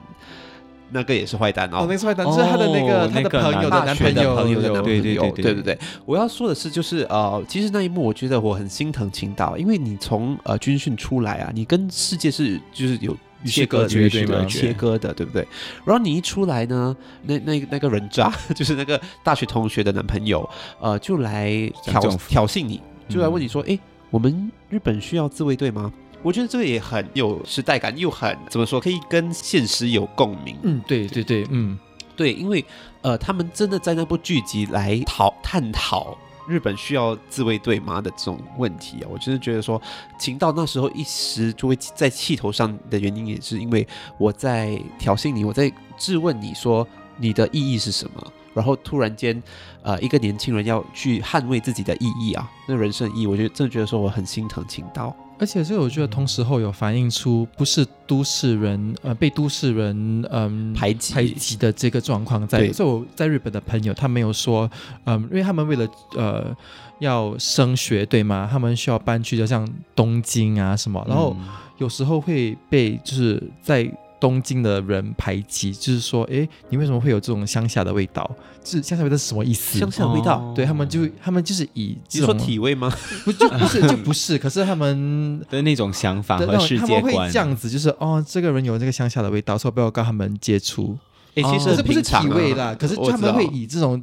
那个也是坏蛋哦。哦，那个是坏蛋，就是他的那个哦他的朋友的男朋友，朋友的男朋友，对对对。对对对。我要说的是，就是呃，其实那一幕我觉得我很心疼青岛，因为你从呃军训出来啊，你跟世界是就是有切割的与世隔绝对吗切割的，对不对？然后你一出来呢，那那那个人渣，就是那个大学同学的男朋友，呃，就来挑挑衅你，就来问你说，嗯。哎、我们日本需要自卫队吗？我觉得这个也很有时代感，又很怎么说，可以跟现实有共鸣。嗯，对对对，嗯，对，因为呃，他们真的在那部剧集来讨探讨日本需要自卫队吗的这种问题啊，我真的觉得说，秦到那时候一时就会在气头上的原因，也是因为我在挑衅你，我在质问你说你的意义是什么，然后突然间，呃，一个年轻人要去捍卫自己的意义啊，那人生意义，我觉得真的觉得说我很心疼情道。而且所以我觉得同时候有反映出不是都市人呃被都市人嗯排挤排挤的这个状况在，对所以我在日本的朋友他没有说嗯，因为他们为了呃要升学对吗？他们需要搬去就像东京啊什么，然后有时候会被就是在。东京的人排挤，就是说，哎，你为什么会有这种乡下的味道？就是乡下味道是什么意思？乡下的味道，哦对他们就他们就是以你说体味吗？不就不是就不是，可是他们 (laughs) 的那种想法的和世界他们会观，这样子，就是哦，这个人有这个乡下的味道，所以不要跟他们接触。哎，其实很这不是体味啦，可是他们会以这种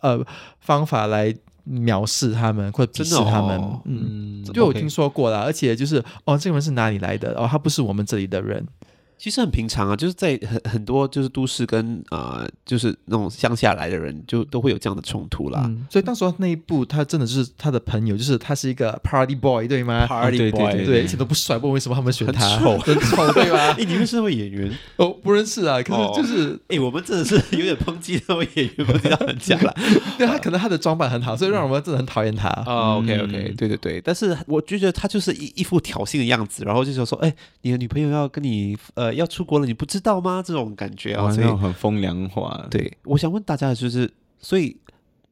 呃方法来藐视他们或者鄙视他们。哦、嗯，嗯，就我听说过了，而且就是哦，这个人是哪里来的？哦，他不是我们这里的人。其实很平常啊，就是在很很多就是都市跟呃就是那种乡下来的人，就都会有这样的冲突啦。嗯、所以当时那一部，他真的就是他的朋友，就是他是一个 party boy，对吗？Party boy，对对，一切都不帅，不知道为什么他们选他，很丑很丑，对吧？(laughs) 哎，你们是那位演员？哦，不认识啊，可是就是，哎、哦，我们真的是有点抨击那位演员，不知道很假了。(laughs) 对他可能他的装扮很好，所以让我们真的很讨厌他。哦，OK OK，对对对，但是我就觉得他就是一一副挑衅的样子，然后就是说，哎，你的女朋友要跟你呃要出国了，你不知道吗？这种感觉啊，所以很风凉话。对，我想问大家，就是所以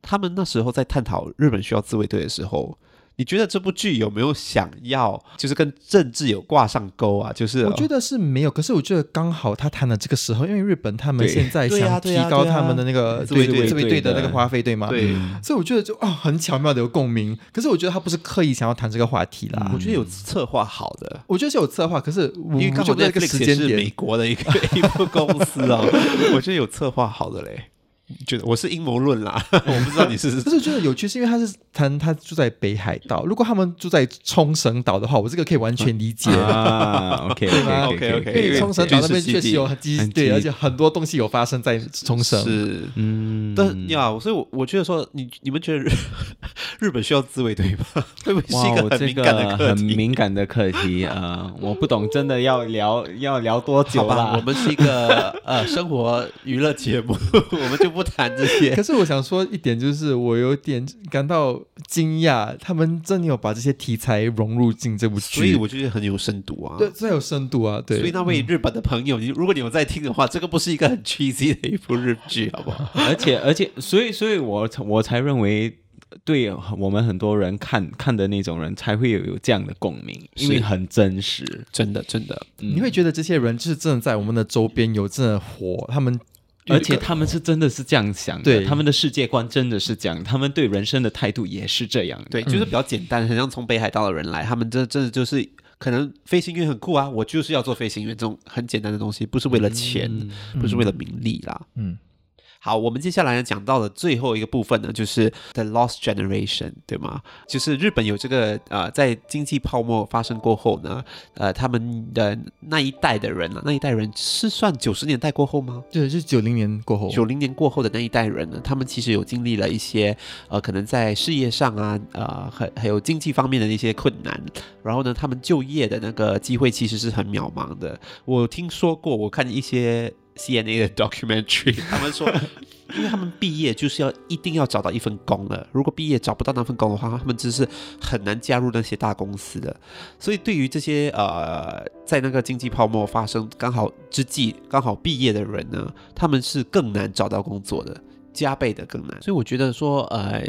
他们那时候在探讨日本需要自卫队的时候，你觉得这部剧有没有想要就是跟政治有挂上钩啊？就是我觉得是没有，可是我觉得刚好他谈的这个时候，因为日本他们现在想提高他们的那个自卫队自卫队的那个花费，对吗？对，所以我觉得就啊、哦、很巧妙的有共鸣。可是我觉得他不是刻意想要谈这个话题啦，我觉得有策划好的，我觉得是有策划，可是因为刚好那个时间点是美国的一个 (laughs) 一部公司哦，我觉得有策划好的嘞。觉得我是阴谋论啦，(laughs) 我不知道你是。(laughs) 但是我觉得有趣，是因为他是他他住在北海道。如果他们住在冲绳岛的话，我这个可以完全理解啊。OK OK OK，因为冲绳岛那边确实有很基对，而且很多东西有发生在冲绳。是，嗯，但呀，所以我我觉得说，你你们觉得日 (laughs) 日本需要自卫队吗？会不会是一个很敏感的很敏感的课题啊？我不懂，真的要聊要聊多久啦？我们是一个呃生活娱乐节目，我们就。不谈这些，(laughs) 可是我想说一点，就是我有点感到惊讶，他们真的有把这些题材融入进这部剧，所以我觉得很有深度啊，对，最有深度啊，对。所以那位日本的朋友，你、嗯、如果你有在听的话，这个不是一个很 (laughs) cheesy 的一部日剧，好不好？而且而且，所以所以我我才认为，对我们很多人看看的那种人才会有有这样的共鸣，因为很真实，真的真的，嗯、你会觉得这些人就是真的在我们的周边有真的活，他们。而且他们是真的是这样想的，对，他们的世界观真的是这样，他们对人生的态度也是这样。对，就是比较简单，很像从北海道的人来，他们这真的就是可能飞行员很酷啊，我就是要做飞行员这种很简单的东西，不是为了钱，嗯、不是为了名利啦。嗯。好，我们接下来呢讲到的最后一个部分呢，就是 The Lost Generation，对吗？就是日本有这个呃，在经济泡沫发生过后呢，呃，他们的那一代的人啊，那一代人是算九十年代过后吗？对，是九零年过后。九零年过后的那一代人呢，他们其实有经历了一些呃，可能在事业上啊，呃，还还有经济方面的一些困难，然后呢，他们就业的那个机会其实是很渺茫的。我听说过，我看一些。CNA 的 documentary，(laughs) 他们说，因为他们毕业就是要一定要找到一份工了，如果毕业找不到那份工的话，他们只是很难加入那些大公司的。所以对于这些呃，在那个经济泡沫发生刚好之际，刚好毕业的人呢，他们是更难找到工作的，加倍的更难。所以我觉得说，呃。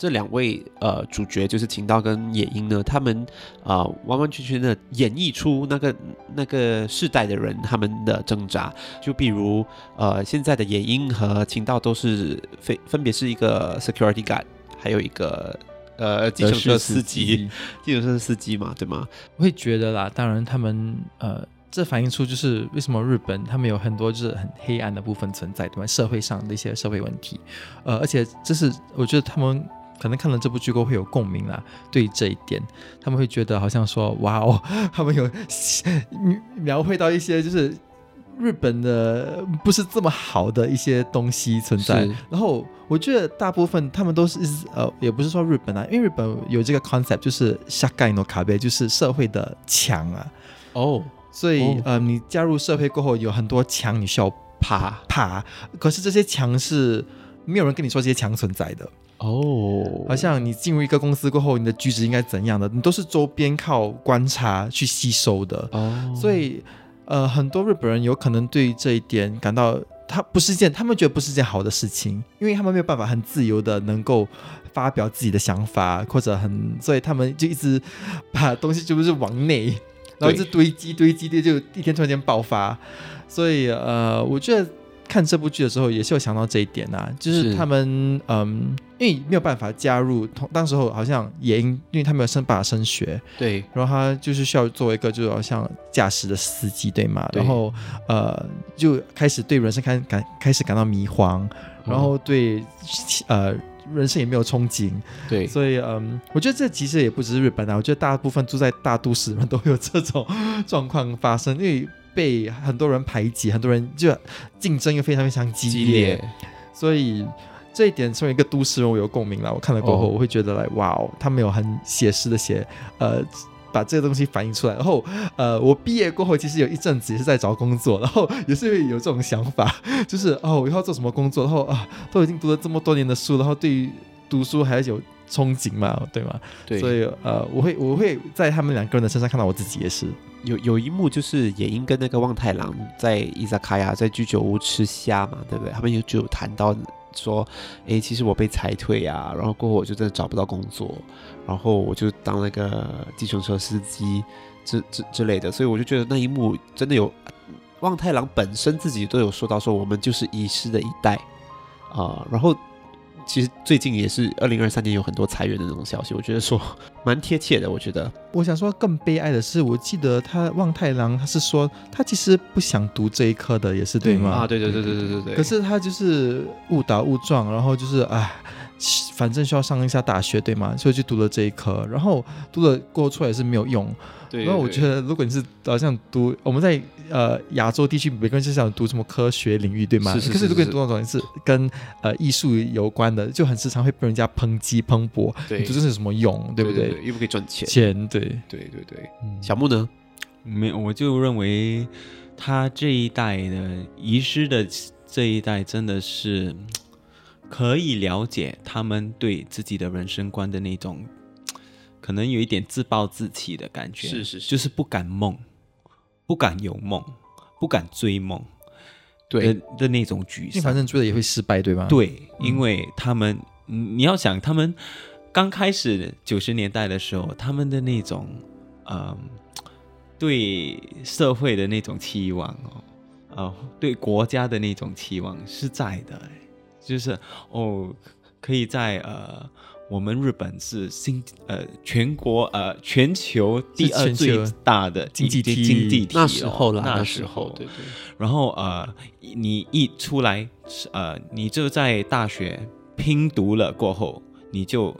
这两位呃主角就是晴道跟野樱呢，他们啊、呃、完完全全的演绎出那个那个世代的人他们的挣扎。就比如呃现在的野樱和晴道都是分分别是一个 security guard，还有一个呃计程车司机，计程车司机嘛，对吗？我会觉得啦，当然他们呃这反映出就是为什么日本他们有很多就是很黑暗的部分存在，对吗？社会上的一些社会问题，呃，而且这是我觉得他们。可能看了这部剧过后会有共鸣啦，对于这一点，他们会觉得好像说，哇哦，(laughs) 他们有 (laughs) 描绘到一些就是日本的不是这么好的一些东西存在。然后我觉得大部分他们都是呃，也不是说日本啊，因为日本有这个 concept 就是社会の壁，就是社会的墙啊。哦，所以、哦、呃，你加入社会过后有很多墙你需要爬爬，可是这些墙是没有人跟你说这些墙存在的。哦，好像你进入一个公司过后，你的举止应该怎样的，你都是周边靠观察去吸收的。哦，所以呃，很多日本人有可能对于这一点感到，他不是件，他们觉得不是件好的事情，因为他们没有办法很自由的能够发表自己的想法，或者很，所以他们就一直把东西就是往内，(laughs) 然后一直堆积堆积的，就一天突然间爆发。所以呃，我觉得。看这部剧的时候，也是有想到这一点呐、啊，就是他们嗯，因为没有办法加入，同当时候好像也因因为他没有升办法升学，对，然后他就是需要做一个就好像驾驶的司机，对吗？对。然后呃，就开始对人生开感开始感到迷茫，然后对、嗯、呃人生也没有憧憬，对，所以嗯，我觉得这其实也不只是日本啊，我觉得大部分住在大都市的人都会有这种状况发生，因为。被很多人排挤，很多人就竞争又非常非常激烈，激烈，所以这一点作为一个都市人，我有共鸣了。我看了过后，我会觉得来，哇哦，他没有很写实的写，呃，把这个东西反映出来。然后，呃，我毕业过后，其实有一阵子也是在找工作，然后也是会有这种想法，就是哦，我以后要做什么工作？然后啊，都已经读了这么多年的书，然后对于读书还是有憧憬嘛，对吗？对，所以呃，我会我会在他们两个人的身上看到我自己也是。有有一幕就是野英跟那个望太郎在伊萨卡亚在居酒屋吃虾嘛，对不对？他们有就有谈到说，诶，其实我被裁退啊，然后过后我就真的找不到工作，然后我就当那个计程车司机之之之类的，所以我就觉得那一幕真的有望太郎本身自己都有说到说，我们就是遗失的一代啊、然后。其实最近也是二零二三年有很多裁员的那种消息，我觉得说 (laughs) 蛮贴切的。我觉得，我想说更悲哀的是，我记得他望太郎他是说他其实不想读这一科的，也是对吗？啊，对对对对对对对。可是他就是误打误撞，然后就是哎，反正需要上一下大学，对吗？所以就读了这一科，然后读了过后出来也是没有用。对，然后我觉得，如果你是好像读我们在呃亚洲地区，每个人是想读什么科学领域，对吗？是是是是是，可是如果你读那种是跟呃艺术有关的，就很时常会被人家抨击抨击。对，这是有什么用，对不对？对对对，又不可以赚钱。钱，对对对对。嗯、小木呢？没，我就认为他这一代的遗失的这一代，真的是可以了解他们对自己的人生观的那种。(tsk) 可能有一点自暴自弃的感觉，是是是，就是不敢梦，不敢有梦，不敢追梦，对的，的那种沮丧。反正追了也会失败，对吧？对，因为他们，嗯、你要想，他们刚开始九十年代的时候，他们的那种，嗯，对社会的那种期望哦，呃，对国家的那种期望是在的，就是哦，可以在呃。我们日本是新呃全国呃全球第二最大的经济体，经济体那时候了，那时候对对。然后呃，你一出来呃，你就在大学拼读了过后，你就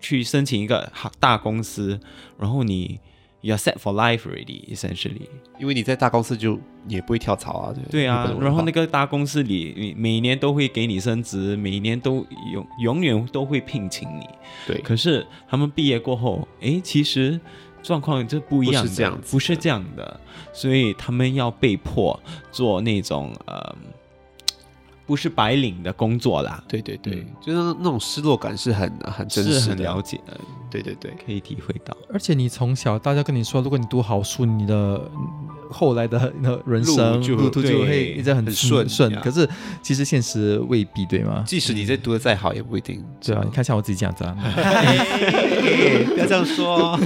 去申请一个好大公司，然后你。You're set for life already, essentially. 因为你在大公司就也不会跳槽啊，对对啊。然后那个大公司里，每年都会给你升职，每年都永永远都会聘请你。对。可是他们毕业过后，哎，其实状况就不一样，不是这样，不是这样的，所以他们要被迫做那种呃。不是白领的工作啦，对对对，嗯、就是那种失落感是很很真实的，是很了解的，对对对，可以体会到。而且你从小大家跟你说，如果你读好书，你的后来的人生路途就会一直很顺顺。可是其实现实未必，对吗？即使你这读的再好，也不一定。对啊，你看像我自己这样子啊，(laughs) 不要这样说。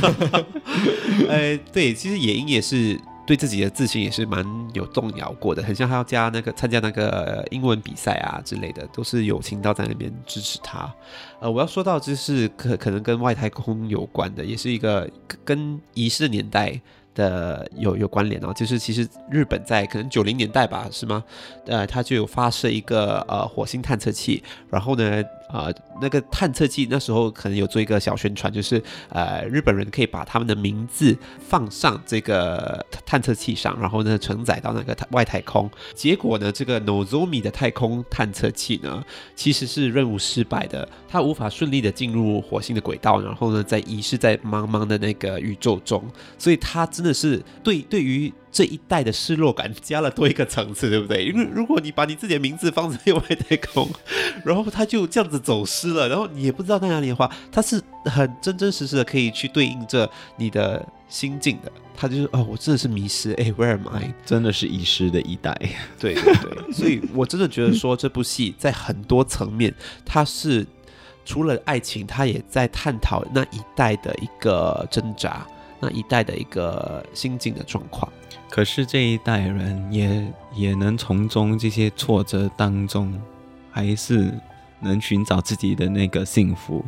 (laughs) 哎，对，其实野英也是。对自己的自信也是蛮有动摇过的，很像他要加那个参加那个英文比赛啊之类的，都是有情到在那边支持他。呃，我要说到就是可可能跟外太空有关的，也是一个跟仪式年代的有有关联哦，就是其实日本在可能九零年代吧，是吗？呃，他就有发射一个呃火星探测器，然后呢。啊、那个探测器那时候可能有做一个小宣传，就是呃，日本人可以把他们的名字放上这个探测器上，然后呢承载到那个外太空。结果呢，这个 Nozomi 的太空探测器呢，其实是任务失败的，它无法顺利的进入火星的轨道，然后呢，在遗失在茫茫的那个宇宙中，所以它真的是对对于。这一代的失落感加了多一个层次，对不对？因为如果你把你自己的名字放在外太空，然后他就这样子走失了，然后你也不知道在哪里的话，他是很真真实实的可以去对应着你的心境的。他就是哦，我真的是迷失，哎，Where am I？真的是遗失的一代。对对对，所以我真的觉得说这部戏在很多层面，它是除了爱情，它也在探讨那一代的一个挣扎，那一代的一个心境的状况。可是这一代人也也能从中这些挫折当中，还是能寻找自己的那个幸福。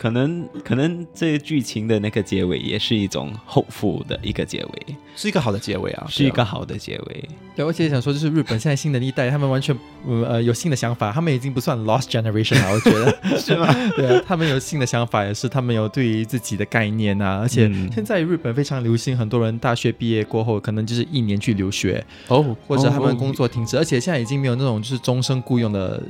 可能可能这个剧情的那个结尾也是一种 hopeful 的一个结尾，是一个好的结尾啊，是一个好的结尾。对，而且想说，就是日本现在新的一代，他们完全呃有新的想法，他们已经不算 lost generation 了，我觉得 (laughs) 是吗？对啊，他们有新的想法，也是他们有对于自己的概念啊。而且现在日本非常流行，很多人大学毕业过后，可能就是一年去留学哦，或者他们工作停止，而且现在已经没有那种就是终身雇佣的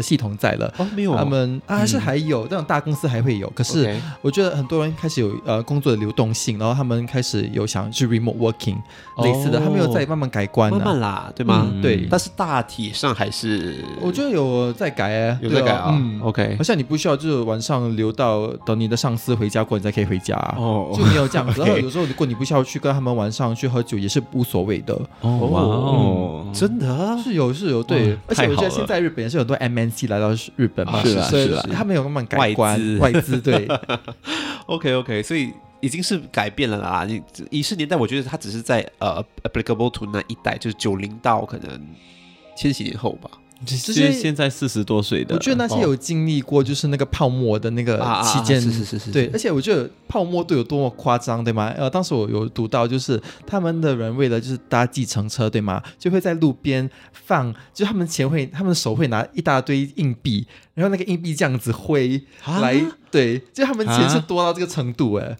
系统在了。哦，没有，他们啊还是还有那种大公司还。还会有，可是我觉得很多人开始有呃工作的流动性，然后他们开始有想去 remote working 类似的，哦他们有在慢慢改观、啊，慢慢啦，对吗？嗯对。但是大体上还是我觉得有在改哎、有在改啊。嗯。OK，好像你不需要就是晚上留到等你的上司回家过，你才可以回家、啊，哦就没有这样子。(laughs) 然后有时候如果你不需要去跟他们晚上去喝酒，也是无所谓的。哦哇哦，真的？是有是有对，而且我觉得现在日本也是有很多 MNC 来到日本嘛，是啊所以是啊他们有慢慢改观。资外资对。(laughs) OK OK，所以已经是改变了啦。你仪式年代，我觉得他只是在呃 applicable to 那一代，就是九零到可能千禧年后吧。这就是些现在四十多岁的，我觉得那些有经历过就是那个泡沫的那个期间，是是是是对，而且我觉得泡沫都有多么夸张，对吗？呃，当时我有读到，就是他们的人为了就是搭计程车，对吗？就会在路边放，就他们钱会，他们的手会拿一大堆硬币，然后那个硬币这样子挥啊来，对，就他们钱是多到这个程度，哎。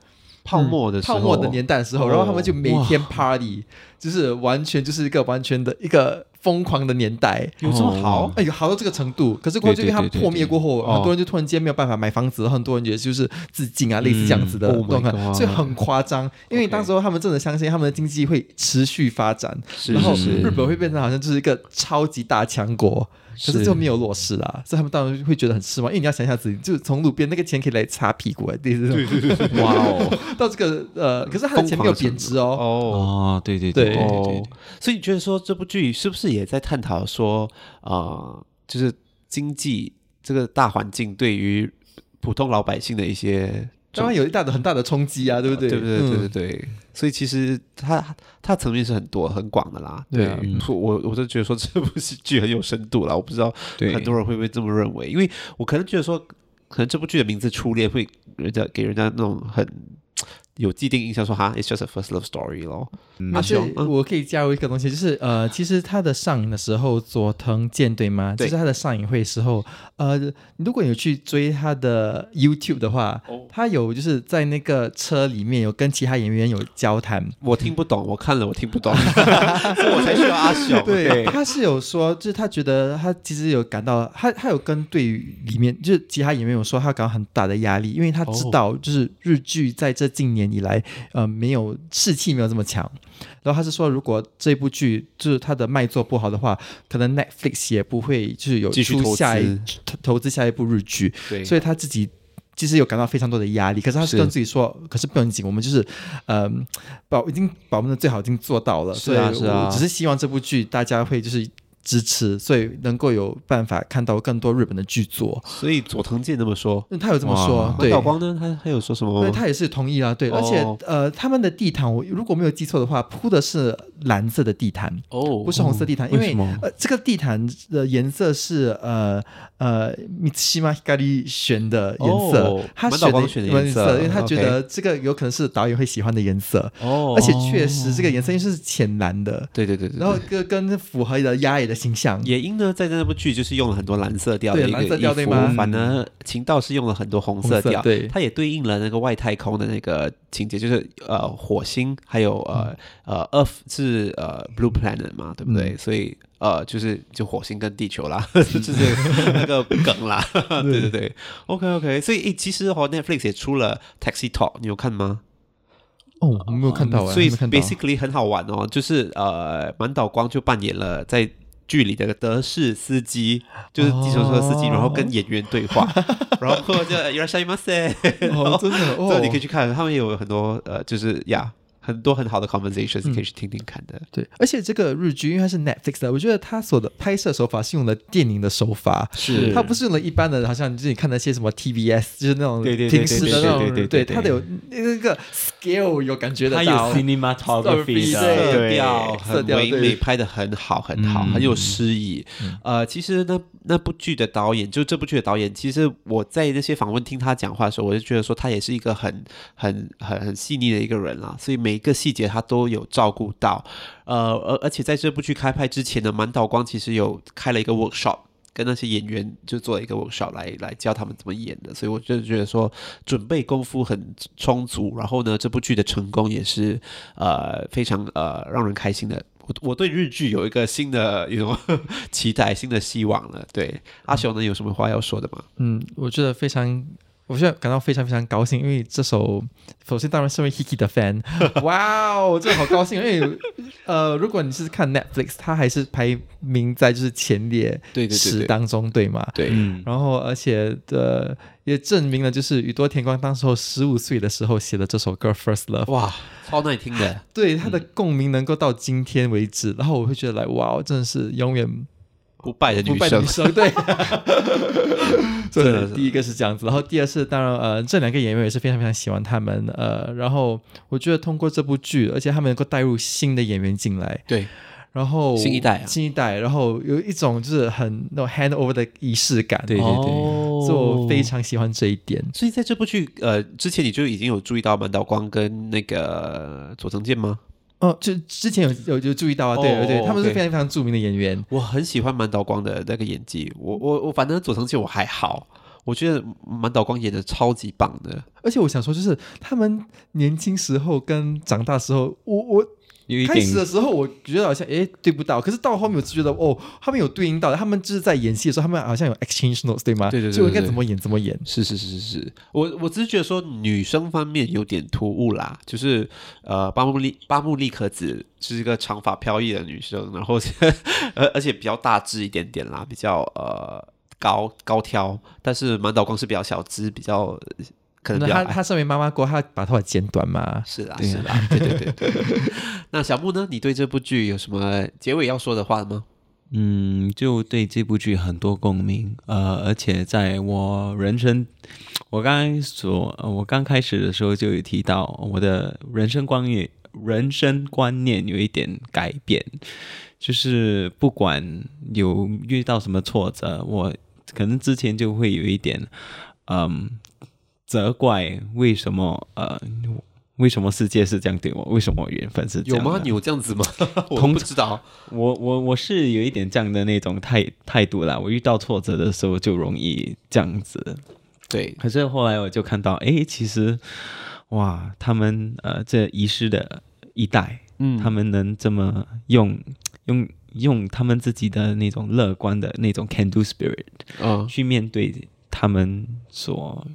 泡沫的时候泡沫的年代的时候，哦然后他们就每天 party，就是完全就是一个完全的一个疯狂的年代。有这么好哦？哎有，好到这个程度，可是过后就因为它对对对破灭过后，很多人就突然间没有办法买房子，很多人也就是自尽啊，类似这样子的嗯 Oh 状况，所以很夸张。因为当时候他们真的相信他们的经济会持续发展，然后日本会变成好像就是一个超级大强国。可是是就没有落实啦，所以他们当然会觉得很失望。因为你要想一下自己，就从路边那个钱可以来擦屁股欸，对对对，哇哦，(laughs) 到这个呃，可是他的钱没有贬值哦。哦。哦，对对对对对哦，所以你觉得说这部剧是不是也在探讨说，呃，就是经济这个大环境对于普通老百姓的一些当然有一大的很大的冲击啊，对不对？对不对？对对嗯对，所以其实它它层面是很多很广的啦。对啊我我我就觉得说这部剧很有深度啦，我不知道很多人会不会这么认为，因为我可能觉得说，可能这部剧的名字《初恋》会人家给人家那种很有既定印象说，哈，it's just a first love story 咯。而且熊嗯我可以加入一个东西，就是呃，其实他的上映的时候，佐藤健对吗？对就是他的上映会时候，呃，如果你有去追他的 YouTube 的话，哦他有就是在那个车里面有跟其他演员有交谈。我听不懂，我看了我听不懂，(laughs) 所以我才需要阿雄。对，他是有说，就是他觉得他其实有感到，他他有跟队里面就是其他演员有说，他感到很大的压力，因为他知道就是日剧在这近年以来，呃，没有士气没有这么强。然后他是说，如果这部剧就是他的卖座不好的话，可能 Netflix 也不会就是有出下一投投资下一部日剧，对，所以他自己。其实有感到非常多的压力，可是他是是跟自己说，可是不用紧，我们就是，呃，把已经把我们的最好已经做到了，是啊所以是啊我只是希望这部剧大家会就是支持，所以能够有办法看到更多日本的剧作。所以佐藤健这么说，嗯他有这么说哇，满对，岛光呢，他他有说什么吗？对他也是同意啊，对，哦而且呃，他们的地毯我如果没有记错的话，铺的是蓝色的地毯，哦不是红色地毯，因为为什么呃，这个地毯的颜色是呃呃満岛ひかり选的颜色，哦他满岛光选的颜色因为他觉 OK 得这个有可能是导演会喜欢的颜色，哦而且确实这个颜色因为是浅蓝的，对对对对，然后跟跟符合的鸭野的 形象。野樱呢，在那部剧就是用了很多蓝色调的一个对蓝色调衣服对吗？反而晴道是用了很多红色调，色对。它也对应了那个外太空的那个情节，就是呃火星还有呃、呃 Earth 是呃 Blue Planet 嘛，对不对？嗯。所以呃就是就火星跟地球啦，(laughs) 就是那个梗啦，对。对对，OK OK，所以诶其实哦 Netflix 也出了 Taxi Talk，你有看吗？哦，我没有看到啊，所以 basically 很好玩哦，就是呃，满岛光就扮演了在剧里的德士司机，就是计程车司机，哦然后跟演员对话，(laughs) 然后就いらっしゃいませ，哦，真的这(laughs) 哦，你可以去看，他们也有很多呃，就是呀。 很多很好的 conversations，你可以去听听看的。对，而且这个日剧因为它是 Netflix 的，我觉得它所的拍摄手法是用了电影的手法，是。它不是用了一般的，好像你自己看那些什么 TBS，就是那种对对对平时的那种，对对对对它的有那个 scale 有感觉的它有到，cinematography 色的色调色调对很唯美，拍的很好，很好，嗯。很有诗意。呃，其实那那部剧的导演，就这部剧的导演，其实我在那些访问听他讲话的时候，我就觉得说他也是一个很很很很细腻的一个人啦，所以每一个细节他都有照顾到。呃，而而且在这部剧开拍之前呢，满岛光其实有开了一个 workshop。跟那些演员就做了一个 workshop 来来教他们怎么演的，所以我就觉得说准备功夫很充足，然后呢，这部剧的成功也是呃非常呃让人开心的。我我对日剧有一个新的一种 (laughs) 期待、新的希望了。对，阿雄呢有什么话要说的吗？嗯，我觉得非常我现在感到非常非常高兴，因为这首首先当然身为 Hiki 的 fan，(laughs) 哇哦，真的好高兴，因为呃，如果你是看 Netflix，它还是排名在就是前列十当中，对吗？对，然后而且的、呃、也证明了，就是宇多田光当时候十五岁的时候写的这首歌《First Love》，哇，超耐听的，(laughs) 对他的共鸣能够到今天为止，然后我会觉得来哇，真的是永远。不败的女生，女生对，(laughs) 对，第一个是这样子，然后第二是当然，呃，这两个演员也是非常非常喜欢他们，呃，然后我觉得通过这部剧，而且他们能够带入新的演员进来，对，然后新一代、啊，新一代，然后有一种就是很那种 hand over 的仪式感，对对对，所以我非常喜欢这一点。所以在这部剧，呃，之前你就已经有注意到满岛光跟那个佐藤健吗？哦，就之前有有就注意到啊，对对对，他们是非常非常著名的演员。我很喜欢满岛光的那个演技，我我我反正佐藤健我还好，我觉得满岛光演的超级棒的。而且我想说，就是他们年轻时候跟长大时候，我我。开始的时候，我觉得好像哎对不到，可是到后面我就觉得哦，他们有对应到，他们就是在演戏的时候，他们好像有 exchange notes 对吗？对对对，就应该怎么演怎么演。是是是是是，我我只是觉得说女生方面有点突兀啦，就是呃，八木利八木利可子是一个长发飘逸的女生，然后 (laughs) 而而且比较大只一点点啦，比较呃高高挑，但是满岛光是比较小只，比较。可能他他身为妈妈过，他把头发剪短嘛？是啦，是啦，对对对对。(laughs) 那小木呢？你对这部剧有什么结尾要说的话吗？嗯，就对这部剧很多共鸣。呃，而且在我人生，我刚刚说，我刚开始的时候就有提到，我的人生观念，人生观念有一点改变，就是不管有遇到什么挫折，我可能之前就会有一点，嗯。责怪为什么呃，为什么世界是这样对我？为什么缘分是这样？有吗？你有这样子吗？(laughs) 我不知道。我我我是有一点这样的那种态态度啦。我遇到挫折的时候就容易这样子。对。可是后来我就看到，哎，其实哇，他们呃这遗失的一代，嗯，他们能这么用用用他们自己的那种乐观的那种 can do spirit，嗯，去面对他们所。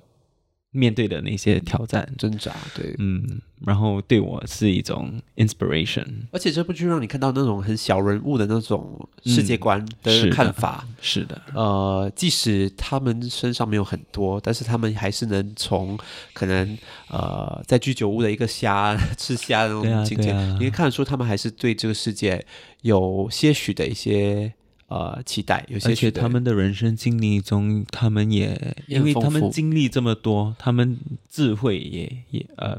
面对的那些挑战、挣扎，对，嗯，然后对我是一种 inspiration，而且这部剧让你看到那种很小人物的那种世界观的看法，嗯、是的，是的。呃，即使他们身上没有很多，但是他们还是能从可能呃在居酒屋的一个虾吃虾的那种情节，啊啊、你可以看得出他们还是对这个世界有些许的一些。呃，期待有些，而且他们的人生经历中，他们也因为他们经历这么多，他们智慧也也呃，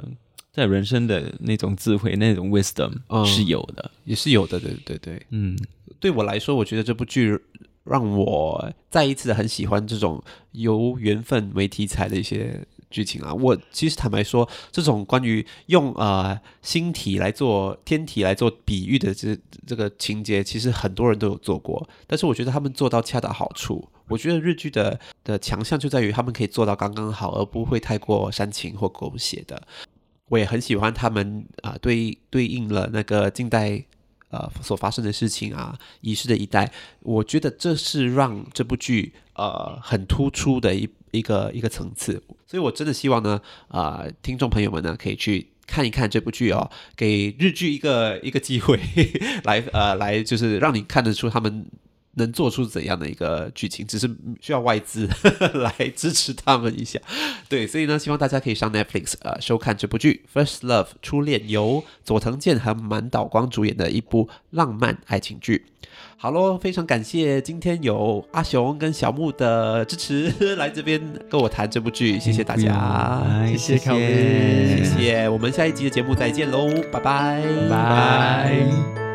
在人生的那种智慧那种 wisdom 是有的，嗯，也是有的，对对对，嗯，对我来说，我觉得这部剧让我再一次很喜欢这种由缘分为题材的一些。剧情啊，我其实坦白说，这种关于用呃星体来做天体来做比喻的这这个情节，其实很多人都有做过，但是我觉得他们做到恰到好处。我觉得日剧的的强项就在于他们可以做到刚刚好，而不会太过煽情或狗血的。我也很喜欢他们啊、对对应了那个近代呃所发生的事情啊，遗失的一代，我觉得这是让这部剧呃很突出的一一个一个层次。所以，我真的希望呢，啊、呃，听众朋友们呢，可以去看一看这部剧哦，给日剧一个一个机会，(laughs) 来呃，来就是让你看得出他们能做出怎样的一个剧情，只是需要外资 (laughs) 来支持他们一下。对，所以呢，希望大家可以上 Netflix 呃收看这部剧《First Love》初恋，由佐藤健和满岛光主演的一部浪漫爱情剧。好喽，非常感谢今天有阿雄跟小木的支持，(laughs) 来这边跟我谈这部剧，谢谢大家，谢谢，谢谢，谢谢，我们下一集的节目再见喽，拜。拜，拜。